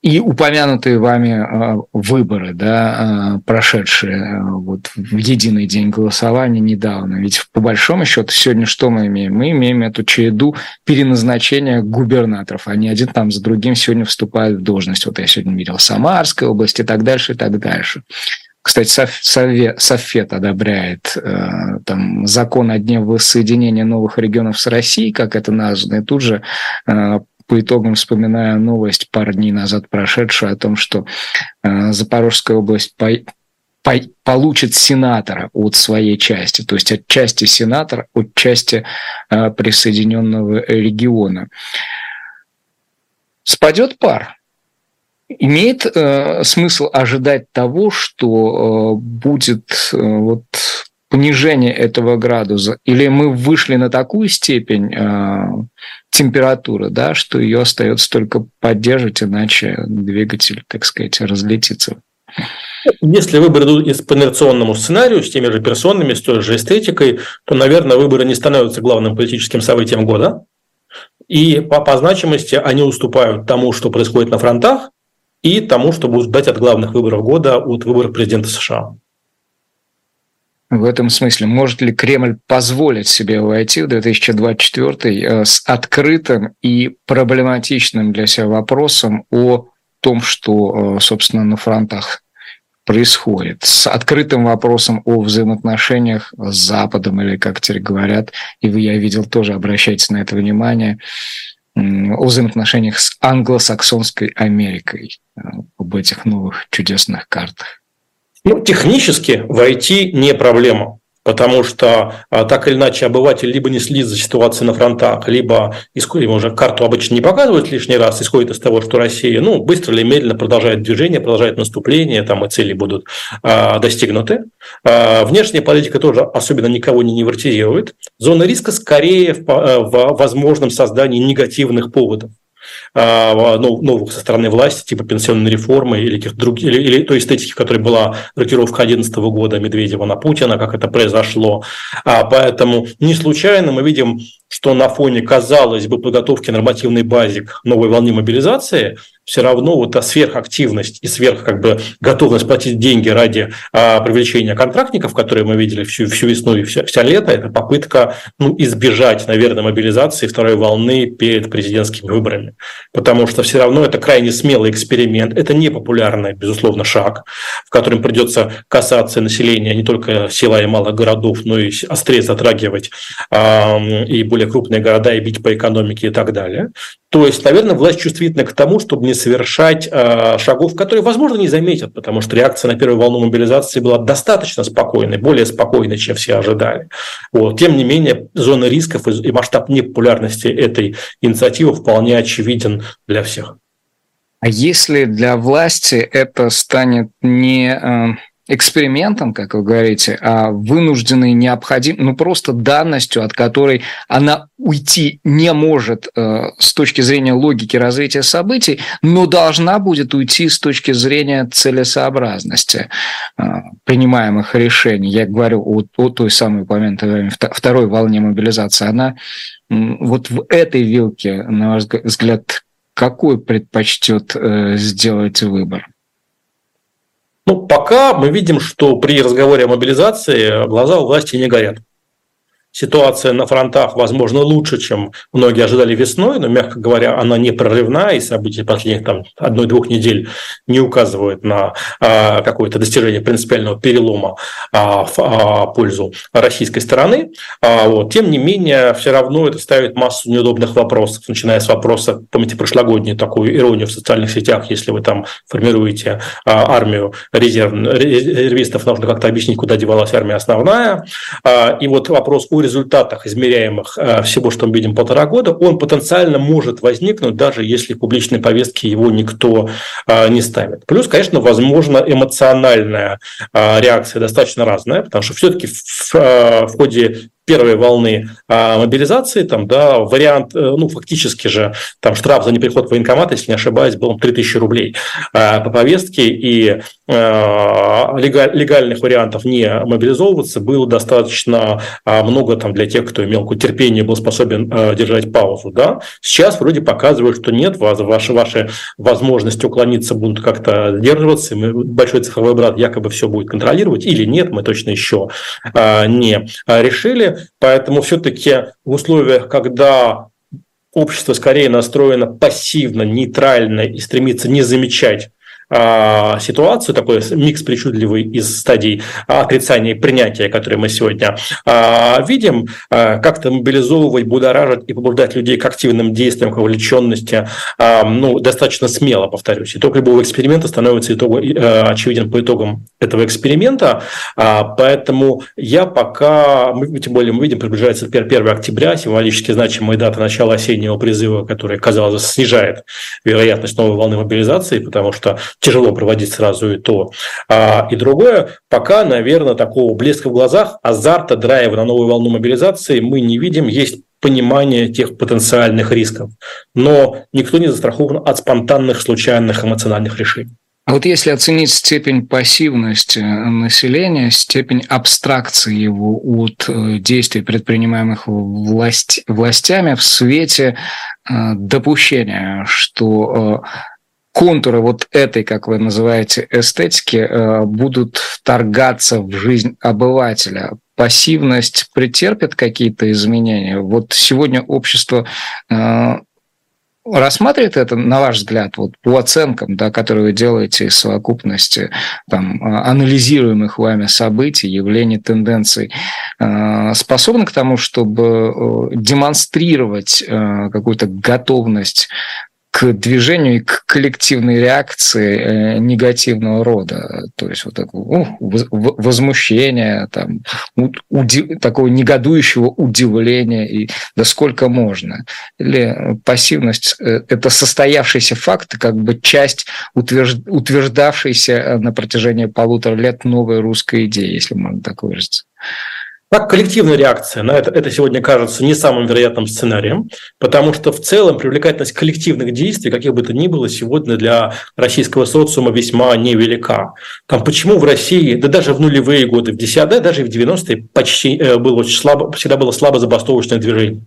И упомянутые вами выборы, да, прошедшие вот в единый день голосования недавно. Ведь по большому счету сегодня что мы имеем? Мы имеем эту череду переназначения губернаторов. Они один там за другим сегодня вступают в должность. Вот я сегодня видел Самарская область и так дальше, и так дальше. Кстати, Совет, одобряет э, там, закон о дне воссоединения новых регионов с Россией, как это названо, и тут же э, по итогам вспоминая новость пару дней назад прошедшую о том, что э, Запорожская область по, по, получит сенатора от своей части, то есть от части сенатора, от части присоединенного региона. Спадет пар, Имеет э, смысл ожидать того, что э, будет э, вот понижение этого градуса, или мы вышли на такую степень э, температуры, да, что ее остается только поддерживать, иначе двигатель, так сказать, разлетится. Если выборы идут по инерционному сценарию, с теми же персонами, с той же эстетикой, то, наверное, выборы не становятся главным политическим событием года. И по, по значимости они уступают тому, что происходит на фронтах, и тому, что будут ждать от главных выборов года, от выборов президента США. В этом смысле, может ли Кремль позволить себе войти в 2024 э, с открытым и проблематичным для себя вопросом о том, что, э, собственно, на фронтах происходит, с открытым вопросом о взаимоотношениях с Западом, или, как теперь говорят, и вы, я видел, тоже обращайте на это внимание, о взаимоотношениях с англосаксонской Америкой, э, об этих новых чудесных картах? Ну, технически войти не проблема потому что а, так или иначе обыватель либо не следит за ситуацией на фронтах, либо исходит, уже карту обычно не показывают лишний раз, исходит из того, что Россия ну, быстро или медленно продолжает движение, продолжает наступление, там и цели будут а, достигнуты. А, внешняя политика тоже особенно никого не невротизирует. Зона риска скорее в, а, в возможном создании негативных поводов. А, новых со стороны власти, типа пенсионной реформы или, каких других, или, или той эстетики, в которой была рокировка 2011 года Медведева на Путина, как это произошло. А, поэтому не случайно мы видим, что на фоне, казалось бы, подготовки нормативной базе к новой волне мобилизации – все равно вот та сверхактивность и сверх как бы готовность платить деньги ради а, привлечения контрактников, которые мы видели всю, всю весну и вся, вся лето, это попытка ну, избежать, наверное, мобилизации второй волны перед президентскими выборами. Потому что все равно это крайне смелый эксперимент, это непопулярный, безусловно, шаг, в котором придется касаться населения не только села и малых городов, но и острее затрагивать а, и более крупные города, и бить по экономике и так далее. То есть, наверное, власть чувствительна к тому, чтобы не совершать э, шагов, которые, возможно, не заметят, потому что реакция на первую волну мобилизации была достаточно спокойной, более спокойной, чем все ожидали. Вот. Тем не менее, зона рисков и масштаб непопулярности этой инициативы вполне очевиден для всех. А если для власти это станет не э, экспериментом, как вы говорите, а вынужденной необходим, ну просто данностью, от которой она уйти не может э, с точки зрения логики развития событий, но должна будет уйти с точки зрения целесообразности э, принимаемых решений. Я говорю о, о той самой упомянутой второй волне мобилизации. Она э, вот в этой вилке, на ваш взгляд, какой предпочтет э, сделать выбор? Ну, пока мы видим, что при разговоре о мобилизации глаза у власти не горят ситуация на фронтах, возможно, лучше, чем многие ожидали весной, но, мягко говоря, она не прорывная, и события последних там, одной-двух недель не указывают на а, какое-то достижение принципиального перелома а, в а, пользу российской стороны. А, вот. Тем не менее, все равно это ставит массу неудобных вопросов, начиная с вопроса, помните, прошлогоднюю такую иронию в социальных сетях, если вы там формируете а, армию резерв, резервистов, нужно как-то объяснить, куда девалась армия основная. А, и вот вопрос о результатах, измеряемых э, всего, что мы видим полтора года, он потенциально может возникнуть, даже если в публичной повестке его никто э, не ставит. Плюс, конечно, возможно, эмоциональная э, реакция достаточно разная, потому что все-таки в, в ходе первой волны а, мобилизации, там, да, вариант, э, ну, фактически же, там штраф за неприход в военкомат, если не ошибаюсь, был 3000 рублей а, по повестке, и а, легальных вариантов не мобилизовываться было достаточно а, много там для тех, кто имел терпение, был способен а, держать паузу, да. Сейчас вроде показывают, что нет, ваши, ваши возможности уклониться будут как-то сдерживаться, большой цифровой брат якобы все будет контролировать, или нет, мы точно еще не решили, поэтому все-таки в условиях, когда общество скорее настроено пассивно, нейтрально и стремится не замечать ситуацию, такой микс причудливый из стадий отрицания и принятия, которые мы сегодня а, видим, а, как-то мобилизовывать, будоражить и побуждать людей к активным действиям, к вовлеченности, ну, достаточно смело, повторюсь. Итог любого эксперимента становится итогом, э, очевиден по итогам этого эксперимента, поэтому я пока, тем более мы видим, приближается 1 октября, символически значимая дата начала осеннего призыва, которая, казалось, снижает вероятность новой волны мобилизации, потому что тяжело проводить сразу и то, а, и другое. Пока, наверное, такого блеска в глазах, азарта, драйва на новую волну мобилизации мы не видим. Есть понимание тех потенциальных рисков. Но никто не застрахован от спонтанных, случайных эмоциональных решений. А вот если оценить степень пассивности населения, степень абстракции его от э, действий, предпринимаемых власть, властями в свете э, допущения, что э, контуры вот этой, как вы называете, эстетики э, будут вторгаться в жизнь обывателя. Пассивность претерпит какие-то изменения. Вот сегодня общество э, рассматривает это, на ваш взгляд, вот по оценкам, да, которые вы делаете из совокупности там, э, анализируемых вами событий, явлений, тенденций, способны к тому, чтобы демонстрировать какую-то готовность к движению и к коллективной реакции э, негативного рода. То есть вот такое ну, возмущение, там, уди, такого негодующего удивления, и да сколько можно. Или пассивность э, – это состоявшийся факт, как бы часть утверждавшейся на протяжении полутора лет новой русской идеи, если можно так выразиться. Так, коллективная реакция на это, это сегодня кажется не самым вероятным сценарием, потому что в целом привлекательность коллективных действий, каких бы то ни было, сегодня для российского социума весьма невелика. Там почему в России, да даже в нулевые годы, в 10 да даже в 90-е почти э, было очень слабо, всегда было слабо забастовочное движение.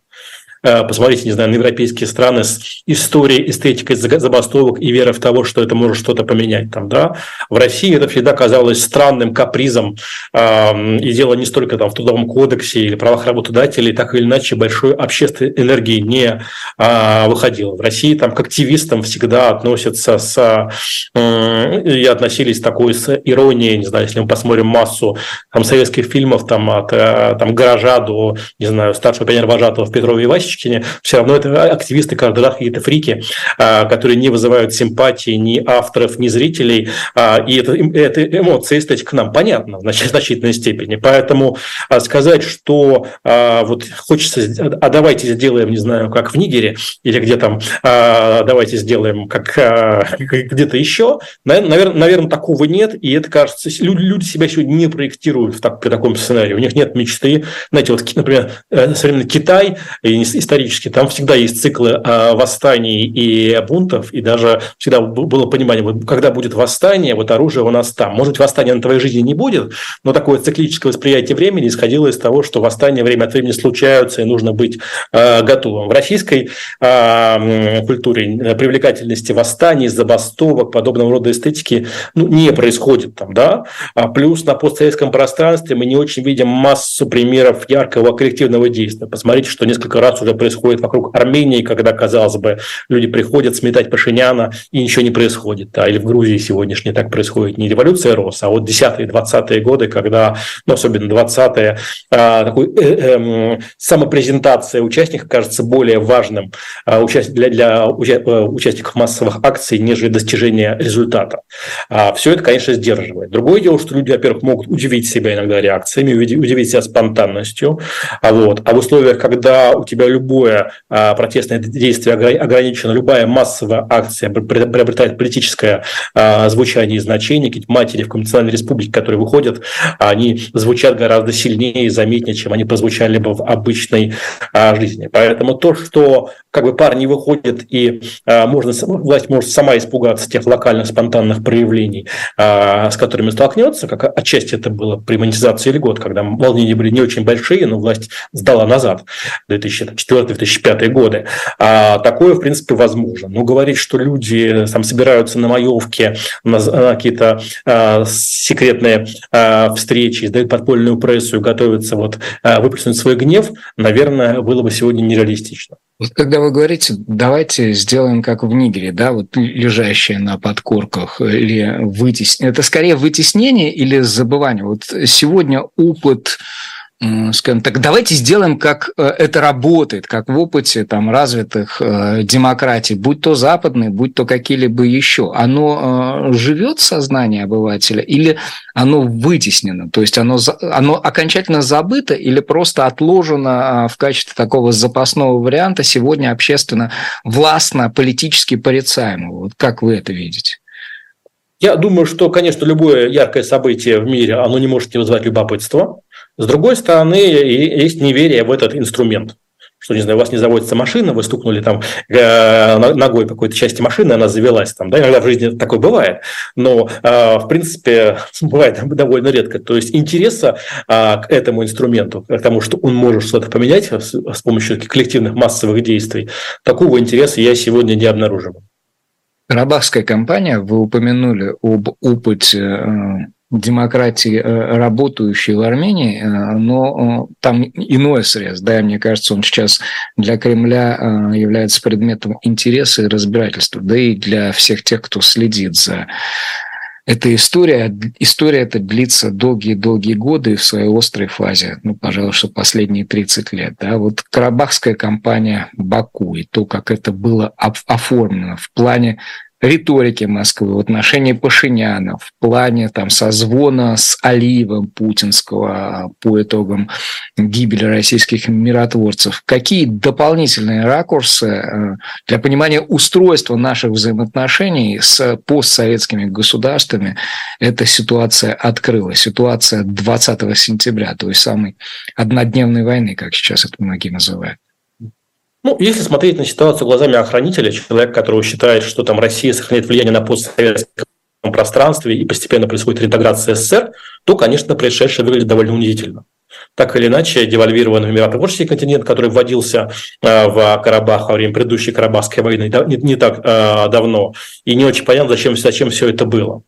Э, посмотрите, не знаю, на европейские страны с историей, эстетикой забастовок и верой в того, что это может что-то поменять там, да. В России это всегда казалось странным капризом, и дело не столько там в трудовом кодексе или правах работодателей, так или иначе большой общественной энергии не а, выходило. В России там к активистам всегда относятся с, и относились такой с иронией, не знаю, если мы посмотрим массу там советских фильмов там от э, там гаража до, не знаю, старшего пионервожатого в Петрове и Васе, Мишечкине, все равно это активисты каждый раз какие-то фрики, а, которые не вызывают симпатии ни авторов, ни зрителей, а, и это, это эмоции, эстетика нам понятна в значительной степени. Поэтому а, сказать, что вот хочется, а давайте сделаем, не знаю, как в Нигере, или где там, давайте сделаем как где-то еще, наверное, наверное, такого нет, и это кажется, люди, себя сегодня не проектируют в так, при таком сценарии, у них нет мечты, знаете, вот, например, э, современный Китай, исторически, там всегда есть циклы а, восстаний и бунтов, и даже всегда было понимание, вот когда будет восстание, вот оружие у нас там. Может восстания на твоей жизни не будет, но такое циклическое восприятие времени исходило из того, что восстания время от времени случаются, и нужно быть а, готовым. В российской а, культуре привлекательности восстаний, забастовок, подобного рода эстетики ну, не происходит там, да. А плюс на постсоветском пространстве мы не очень видим массу примеров яркого коллективного действия. Посмотрите, что несколько раз уже происходит вокруг Армении, когда, казалось бы, люди приходят сметать Пашиняна, и ничего не происходит. Да? Или в Грузии сегодняшней так происходит не революция РОС, а вот 10-е, 20-е годы, когда, ну, особенно 20-е, а, такой э, э, самопрезентация участников кажется более важным а, для, для э, участников массовых акций, нежели достижение результата. А, все это, конечно, сдерживает. Другое дело, что люди, во-первых, могут удивить себя иногда реакциями, удивить себя спонтанностью, а, вот. а в условиях, когда у тебя любое а, протестное действие ограничено, любая массовая акция приобретает политическое а, звучание и значение. Какие-то матери в Конституционной Республике, которые выходят, они звучат гораздо сильнее и заметнее, чем они прозвучали бы в обычной жизни. Поэтому то, что как бы парни выходят и можно, власть может сама испугаться тех локальных спонтанных проявлений, с которыми столкнется, как отчасти это было при монетизации льгот, когда волнения были не очень большие, но власть сдала назад 2004-2005 годы. А такое, в принципе, возможно. Но говорить, что люди там собираются на маевке, на, на какие-то а, секретные а, встречи, сдают подпольную прессу и готовятся вот а, выплеснуть свой гнев, наверное, было бы сегодня нереалистично. Вот когда вы говорите, давайте сделаем как в Нигере, да, вот лежащее на подкорках, или вытеснение, это скорее вытеснение или забывание? Вот сегодня опыт скажем так, давайте сделаем, как э, это работает, как в опыте там, развитых э, демократий, будь то западные, будь то какие-либо еще. Оно э, живет в сознании обывателя или оно вытеснено? То есть оно, оно окончательно забыто или просто отложено в качестве такого запасного варианта сегодня общественно, властно, политически порицаемого? Вот как вы это видите? Я думаю, что, конечно, любое яркое событие в мире, оно не может не вызывать любопытство. С другой стороны, есть неверие в этот инструмент что, не знаю, у вас не заводится машина, вы стукнули там э, ногой какой-то части машины, она завелась там, да, иногда в жизни такое бывает, но, э, в принципе, бывает довольно редко. То есть интереса э, к этому инструменту, к тому, что он может что-то поменять с помощью коллективных массовых действий, такого интереса я сегодня не обнаруживаю. Карабахская компания, вы упомянули об опыте демократии, э, работающей в Армении, э, но э, там иной срез, да, мне кажется, он сейчас для Кремля является предметом интереса и разбирательства, да и для всех тех, кто следит за этой историей. История эта длится долгие-долгие годы в своей острой фазе, ну, пожалуй, что последние 30 лет. Да. Вот Карабахская компания Баку и то, как это было оформлено в плане риторики Москвы, в отношении Пашиняна, в плане там, созвона с Алиевым путинского по итогам гибели российских миротворцев. Какие дополнительные ракурсы э, для понимания устройства наших взаимоотношений с постсоветскими государствами эта ситуация открыла? Ситуация 20 сентября, той самой однодневной войны, как сейчас это многие называют. Ну, если смотреть на ситуацию глазами охранителя, человека, который считает, что там Россия сохраняет влияние на постсоветском пространстве и постепенно происходит реинтеграция СССР, то, конечно, происшедшее выглядит довольно унизительно. Так или иначе, девальвированный миротворческий континент, который вводился э, в Карабах во время предыдущей Карабахской войны не, не так э, давно, и не очень понятно, зачем, зачем все это было.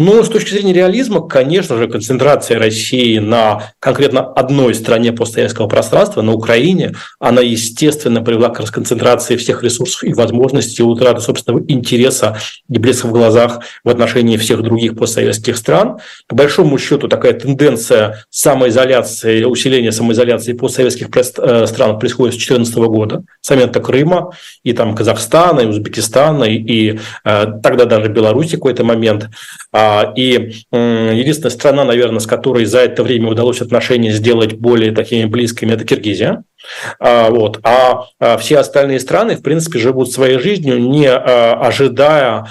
Но с точки зрения реализма, конечно же, концентрация России на конкретно одной стране постсоветского пространства, на Украине, она, естественно, привела к расконцентрации всех ресурсов и возможностей, утраты собственного интереса и блеска в глазах в отношении всех других постсоветских стран. По большому счету, такая тенденция самоизоляции, усиления самоизоляции постсоветских э, стран происходит с 2014 года, с момента Крыма, и там Казахстана, и Узбекистана, и, и э, тогда даже Беларуси какой-то момент. А, и единственная страна, наверное, с которой за это время удалось отношения сделать более такими близкими, это Киргизия. А, вот. А, а все остальные страны, в принципе, живут своей жизнью, не ожидая,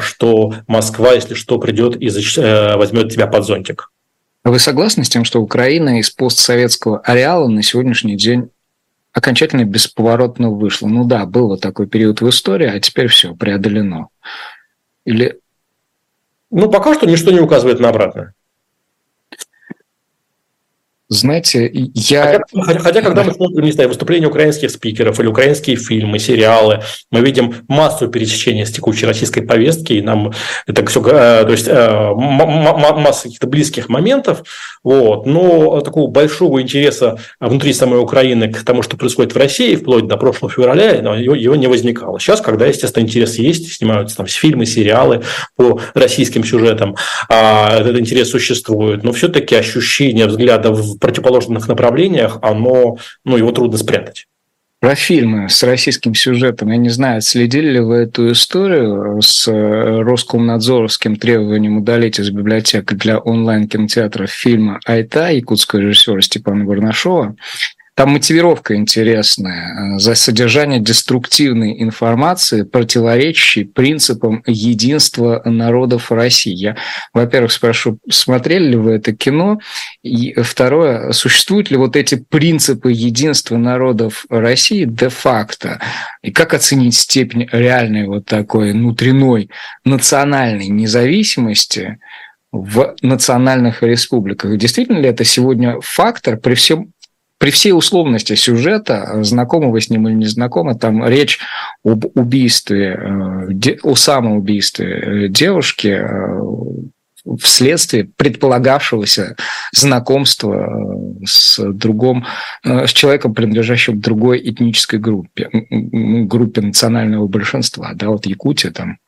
что Москва, если что, придет и э, возьмет тебя под зонтик. Вы согласны с тем, что Украина из постсоветского ареала на сегодняшний день окончательно бесповоротно вышла? Ну да, был вот такой период в истории, а теперь все преодолено. Или ну, пока что ничто не указывает на обратное. Знаете, я... Хотя, хотя когда мы смотрим, не знаю, выступления украинских спикеров или украинские фильмы, сериалы, мы видим массу пересечения с текущей российской повестки, и нам это все, э, то есть э, масса каких-то близких моментов, вот, но такого большого интереса внутри самой Украины к тому, что происходит в России, вплоть до прошлого февраля, его, его не возникало. Сейчас, когда, естественно, интерес есть, снимаются там фильмы, сериалы по российским сюжетам, а этот интерес существует, но все-таки ощущение взгляда в противоположных направлениях, оно, ну, его трудно спрятать. Про фильмы с российским сюжетом. Я не знаю, следили ли вы эту историю с э, Роскомнадзоровским требованием удалить из библиотек для онлайн-кинотеатров фильма «Айта» якутского режиссера Степана Барнашова. Там мотивировка интересная за содержание деструктивной информации, противоречащей принципам единства народов России. Я, во-первых, спрошу, смотрели ли вы это кино? И второе, существуют ли вот эти принципы единства народов России де-факто? И как оценить степень реальной вот такой внутренной национальной независимости в национальных республиках? Действительно ли это сегодня фактор при всем при всей условности сюжета, знакомы вы с ним или не знакомы, там речь об убийстве, э, о самоубийстве девушки э, вследствие предполагавшегося знакомства э, с другом, с человеком, принадлежащим другой этнической группе, группе национального большинства, да, вот Якутия там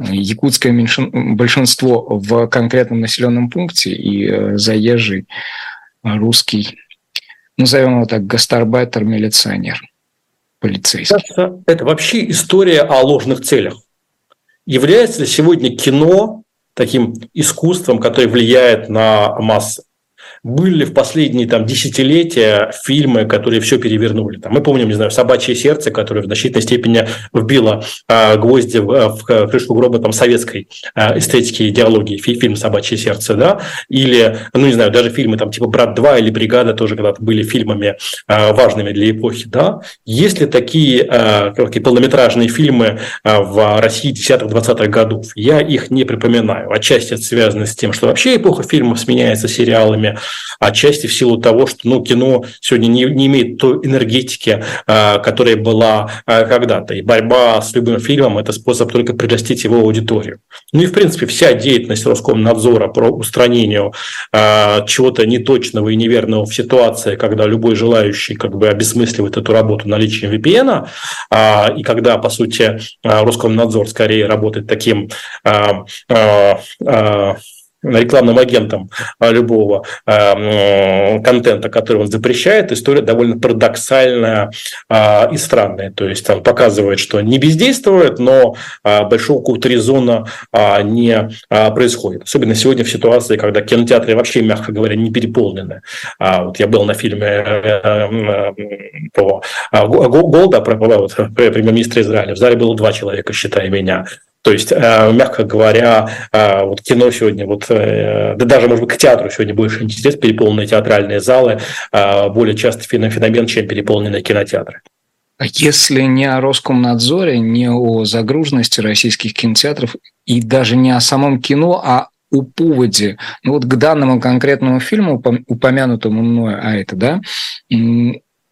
якутское меньшин... большинство в конкретном населенном пункте и заезжий русский назовем его так, гастарбайтер-милиционер, полицейский. Это вообще история о ложных целях. Является ли сегодня кино таким искусством, которое влияет на массы? Были в последние там, десятилетия фильмы, которые все перевернули. Там, мы помним, не знаю, «Собачье сердце», которое в значительной степени вбило э, гвозди в, в крышку гроба там, советской э, эстетики идеологии, фильм «Собачье сердце», да, или, ну, не знаю, даже фильмы там типа «Брат 2» или «Бригада» тоже когда-то были фильмами э, важными для эпохи, да. Есть ли такие, э, такие полнометражные фильмы э, в России десятых двадцатых годов? Я их не припоминаю. Отчасти это связано с тем, что вообще эпоха фильмов сменяется сериалами, отчасти в силу того, что ну, кино сегодня не, не имеет той энергетики, а, которая была а, когда-то. И борьба с любым фильмом – это способ только прирастить его аудиторию. Ну и, в принципе, вся деятельность Роскомнадзора по устранению а, чего-то неточного и неверного в ситуации, когда любой желающий как бы обесмысливает эту работу наличием VPN, и когда, по сути, Роскомнадзор скорее работает таким рекламным агентом а, любого э, контента, который он запрещает, история довольно парадоксальная э, и странная. То есть он показывает, что не бездействует, но э, большого какого-то резона э, не э, происходит. Особенно сегодня в ситуации, когда кинотеатры вообще, мягко говоря, не переполнены. А, вот я был на фильме э, э, про Голда, про, про премьер-министра Израиля. В зале было два человека, считая меня. То есть, э, мягко говоря, э, вот кино сегодня, вот, э, да даже, может быть, к театру сегодня больше интерес, переполненные театральные залы, более часто феномен, чем переполненные кинотеатры. А если не о Роскомнадзоре, не о загруженности российских кинотеатров и даже не о самом кино, а о поводе, ну вот к данному конкретному фильму, упомянутому мной, а это, да,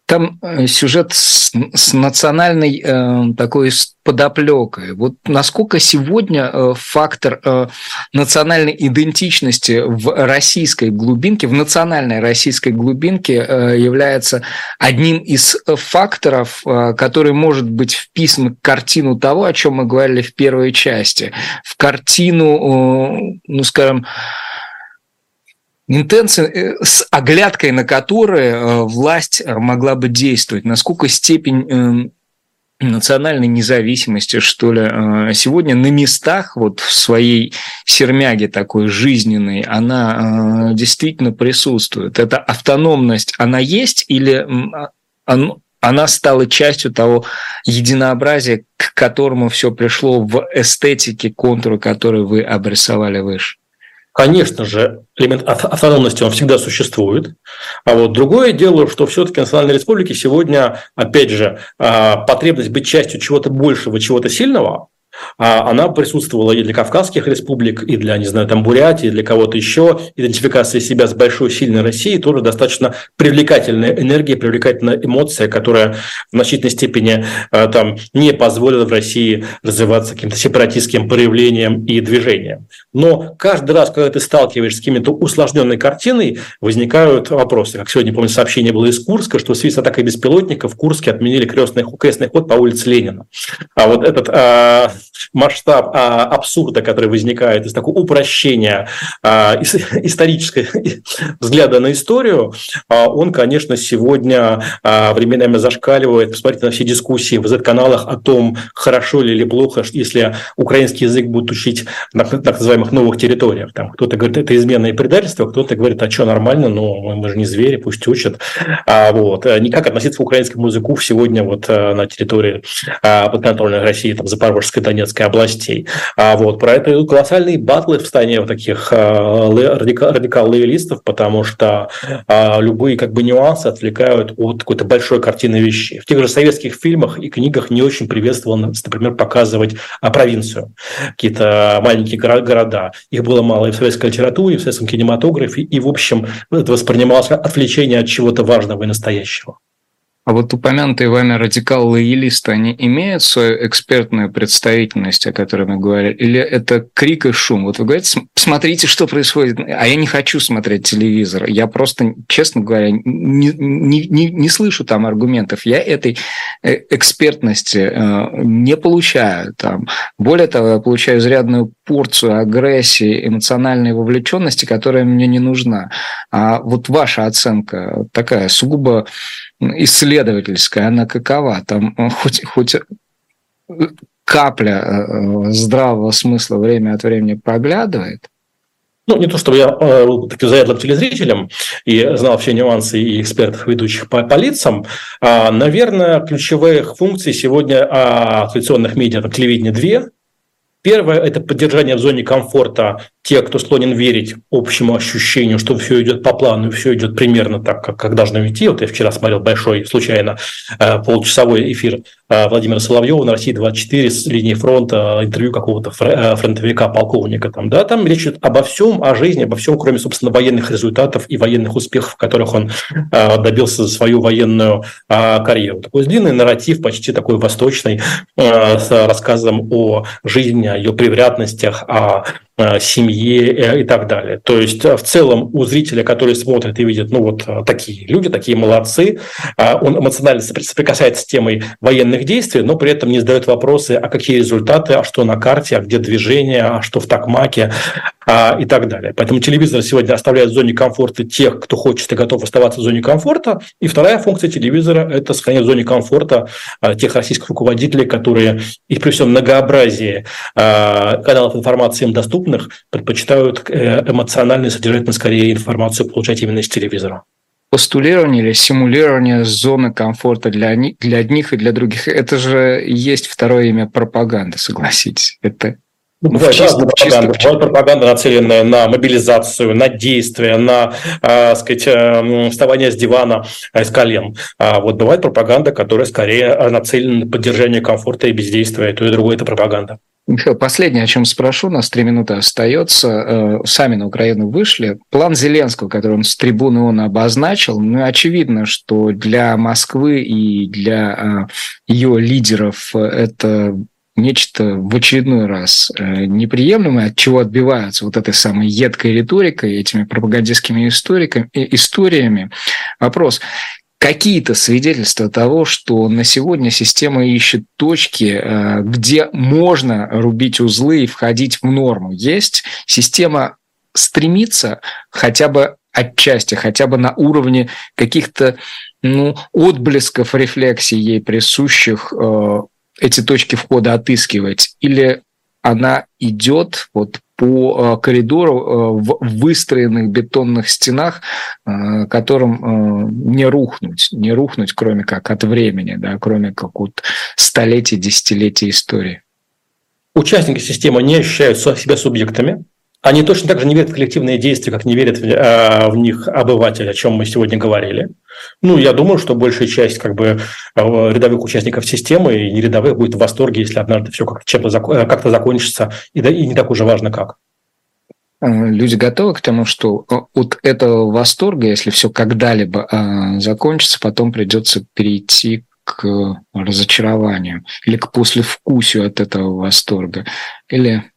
там э, сюжет с, с национальной э, такой подоплекой. Вот насколько сегодня э, фактор э, национальной идентичности в российской глубинке, в национальной российской глубинке э, является одним из факторов, э, который может быть вписан в картину того, о чем мы говорили в первой части, в картину, э, ну скажем, интенции, э, с оглядкой на которые э, власть э, могла бы действовать, насколько степень эм, национальной независимости, что ли, сегодня на местах, вот в своей сермяге такой жизненной, она действительно присутствует. Эта автономность, она есть или она стала частью того единообразия, к которому все пришло в эстетике контура, который вы обрисовали выше? Конечно же, элемент автономности он всегда существует. А вот другое дело, что все-таки национальные республики сегодня, опять же, а, потребность быть частью чего-то большего, чего-то сильного, она присутствовала и для Кавказских республик, и для, не знаю, там Бурятии, и для кого-то еще. Идентификация себя с большой, сильной Россией тоже достаточно привлекательная энергия, привлекательная эмоция, которая в значительной степени э, там не позволила в России развиваться каким-то сепаратистским проявлением и движением. Но каждый раз, когда ты сталкиваешься с какими-то усложненной картиной, возникают вопросы. Как сегодня, помню, сообщение было из Курска, что в связи с атакой беспилотников в Курске отменили крестный, крестный ход по улице Ленина. А вот этот а, масштаб а, абсурда, который возникает из такого упрощения а, исторической взгляда на историю, а, он, конечно, сегодня а, временами зашкаливает. Посмотрите на все дискуссии в Z-каналах о том, хорошо ли или плохо, если украинский язык будут учить на так называемых новых территориях. Там кто-то говорит, это измена и предательство, кто-то говорит, а что, нормально, но мы же не звери, пусть учат. А, вот. Никак относиться к украинскому языку сегодня вот на территории подконтрольной России, там, Запорожской, Донецкой областей. А вот про это колоссальные батлы в стане вот таких радикал-лоялистов, потому что любые как бы нюансы отвлекают от какой-то большой картины вещей. В тех же советских фильмах и книгах не очень приветствовалось, например, показывать провинцию, какие-то маленькие города. Их было мало и в советской литературе, и в советском кинематографе, и, в общем, это воспринималось отвлечение от чего-то важного и настоящего. А вот упомянутые вами радикалы-лоялисты, они имеют свою экспертную представительность, о которой мы говорили, или это крик и шум? Вот вы говорите, смотрите, что происходит, а я не хочу смотреть телевизор. Я просто, честно говоря, не, не, не, не слышу там аргументов. Я этой э, экспертности э, не получаю. Там. Более того, я получаю изрядную порцию агрессии, эмоциональной вовлеченности, которая мне не нужна. А вот ваша оценка такая сугубо исследовательская, она какова? Там э, хоть, хоть капля э, здравого смысла время от времени проглядывает? Ну, не то чтобы я э, был таким заядлым телезрителем и знал все нюансы и экспертов, ведущих по, по лицам. А, наверное, ключевые функции сегодня а, традиционных медиа, там, телевидения две. Первое – это поддержание в зоне комфорта те, кто склонен верить общему ощущению, что все идет по плану, все идет примерно так, как, как должно идти. Вот я вчера смотрел большой, случайно, э, полчасовой эфир э, Владимира Соловьева на России-24 с линии фронта, интервью какого-то э, фронтовика, полковника. Там, да, там речь идет обо всем, о жизни, обо всем, кроме, собственно, военных результатов и военных успехов, которых он добился за свою военную карьеру. Такой длинный нарратив, почти такой восточный, с рассказом о жизни, ее превратностях, о семье э, и так далее. То есть э, в целом у зрителя, который смотрит и видит, ну вот такие люди, такие молодцы, он эмоционально соприкасается с темой военных действий, но при этом не задает вопросы, а какие результаты, а что на карте, а где движение, а что в такмаке, и так далее. Поэтому телевизор сегодня оставляет в зоне комфорта тех, кто хочет и готов оставаться в зоне комфорта. И вторая функция телевизора – это сохранять в зоне комфорта тех российских руководителей, которые и при всем многообразии каналов информации им доступных предпочитают э, эмоционально и содержательно скорее информацию получать именно из телевизора постулирование или симулирование зоны комфорта для, для одних и для других. Это же есть второе имя пропаганды, согласитесь. Это ну, бывает чисто, разная пропаганда. Чисто... Бывает пропаганда, нацеленная на мобилизацию, на действие, на, э, сказать, э, вставание с дивана, э, с колен. А вот бывает пропаганда, которая скорее нацелена на поддержание комфорта и бездействия. И то и другое – это пропаганда. Михаил, последнее, о чем спрошу, у нас три минуты остается. Э, сами на Украину вышли. План Зеленского, который он с трибуны он обозначил, ну, очевидно, что для Москвы и для э, ее лидеров это нечто в очередной раз э, неприемлемое, от чего отбиваются вот этой самой едкой риторикой, этими пропагандистскими историками, историями. Вопрос, какие-то свидетельства того, что на сегодня система ищет точки, э, где можно рубить узлы и входить в норму. Есть система стремится хотя бы отчасти, хотя бы на уровне каких-то ну, отблесков рефлексий ей присущих э, эти точки входа отыскивать, или она идет вот по э, коридору э, в выстроенных бетонных стенах, э, которым не рухнуть, не рухнуть, кроме как от времени, да, кроме как от столетий, десятилетий истории. Участники системы не ощущают себя субъектами, они точно так же не верят в коллективные действия, как не верят в, э, в них обыватели, о чем мы сегодня говорили. Ну, я думаю, что большая часть как бы э, рядовых участников системы и не рядовых будет в восторге, если однажды все как- чем-то э, как-то закончится, и, да, и не так уже важно как. Люди готовы к тому, что от этого восторга, если все когда-либо закончится, потом придется перейти к разочарованию или к послевкусию от этого восторга, или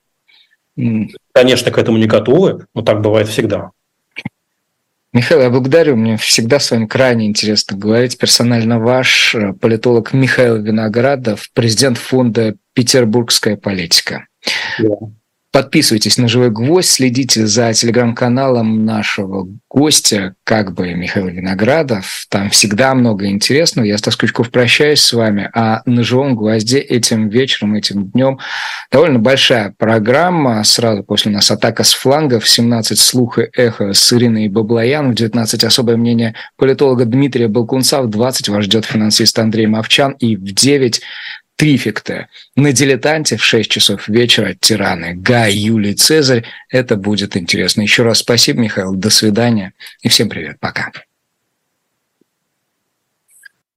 Конечно, к этому не готовы, но так бывает всегда. Михаил, я благодарю. Мне всегда с вами крайне интересно говорить. Персонально ваш э, политолог Михаил Виноградов, президент фонда «Петербургская политика». Да. Подписывайтесь на «Живой гвоздь», следите за телеграм-каналом нашего гостя, как бы Михаил Виноградов. Там всегда много интересного. Я, Стас Крючков, прощаюсь с вами. А на «Живом гвозде» этим вечером, этим днем довольно большая программа. Сразу после нас «Атака с флангов», 17 «Слух и эхо» с Ириной Баблоян, в 19 «Особое мнение политолога Дмитрия Балкунца», в 20 вас ждет финансист Андрей Мовчан и в 9 Трификта. На «Дилетанте» в 6 часов вечера «Тираны». Гай, Юлий, Цезарь. Это будет интересно. Еще раз спасибо, Михаил. До свидания. И всем привет. Пока.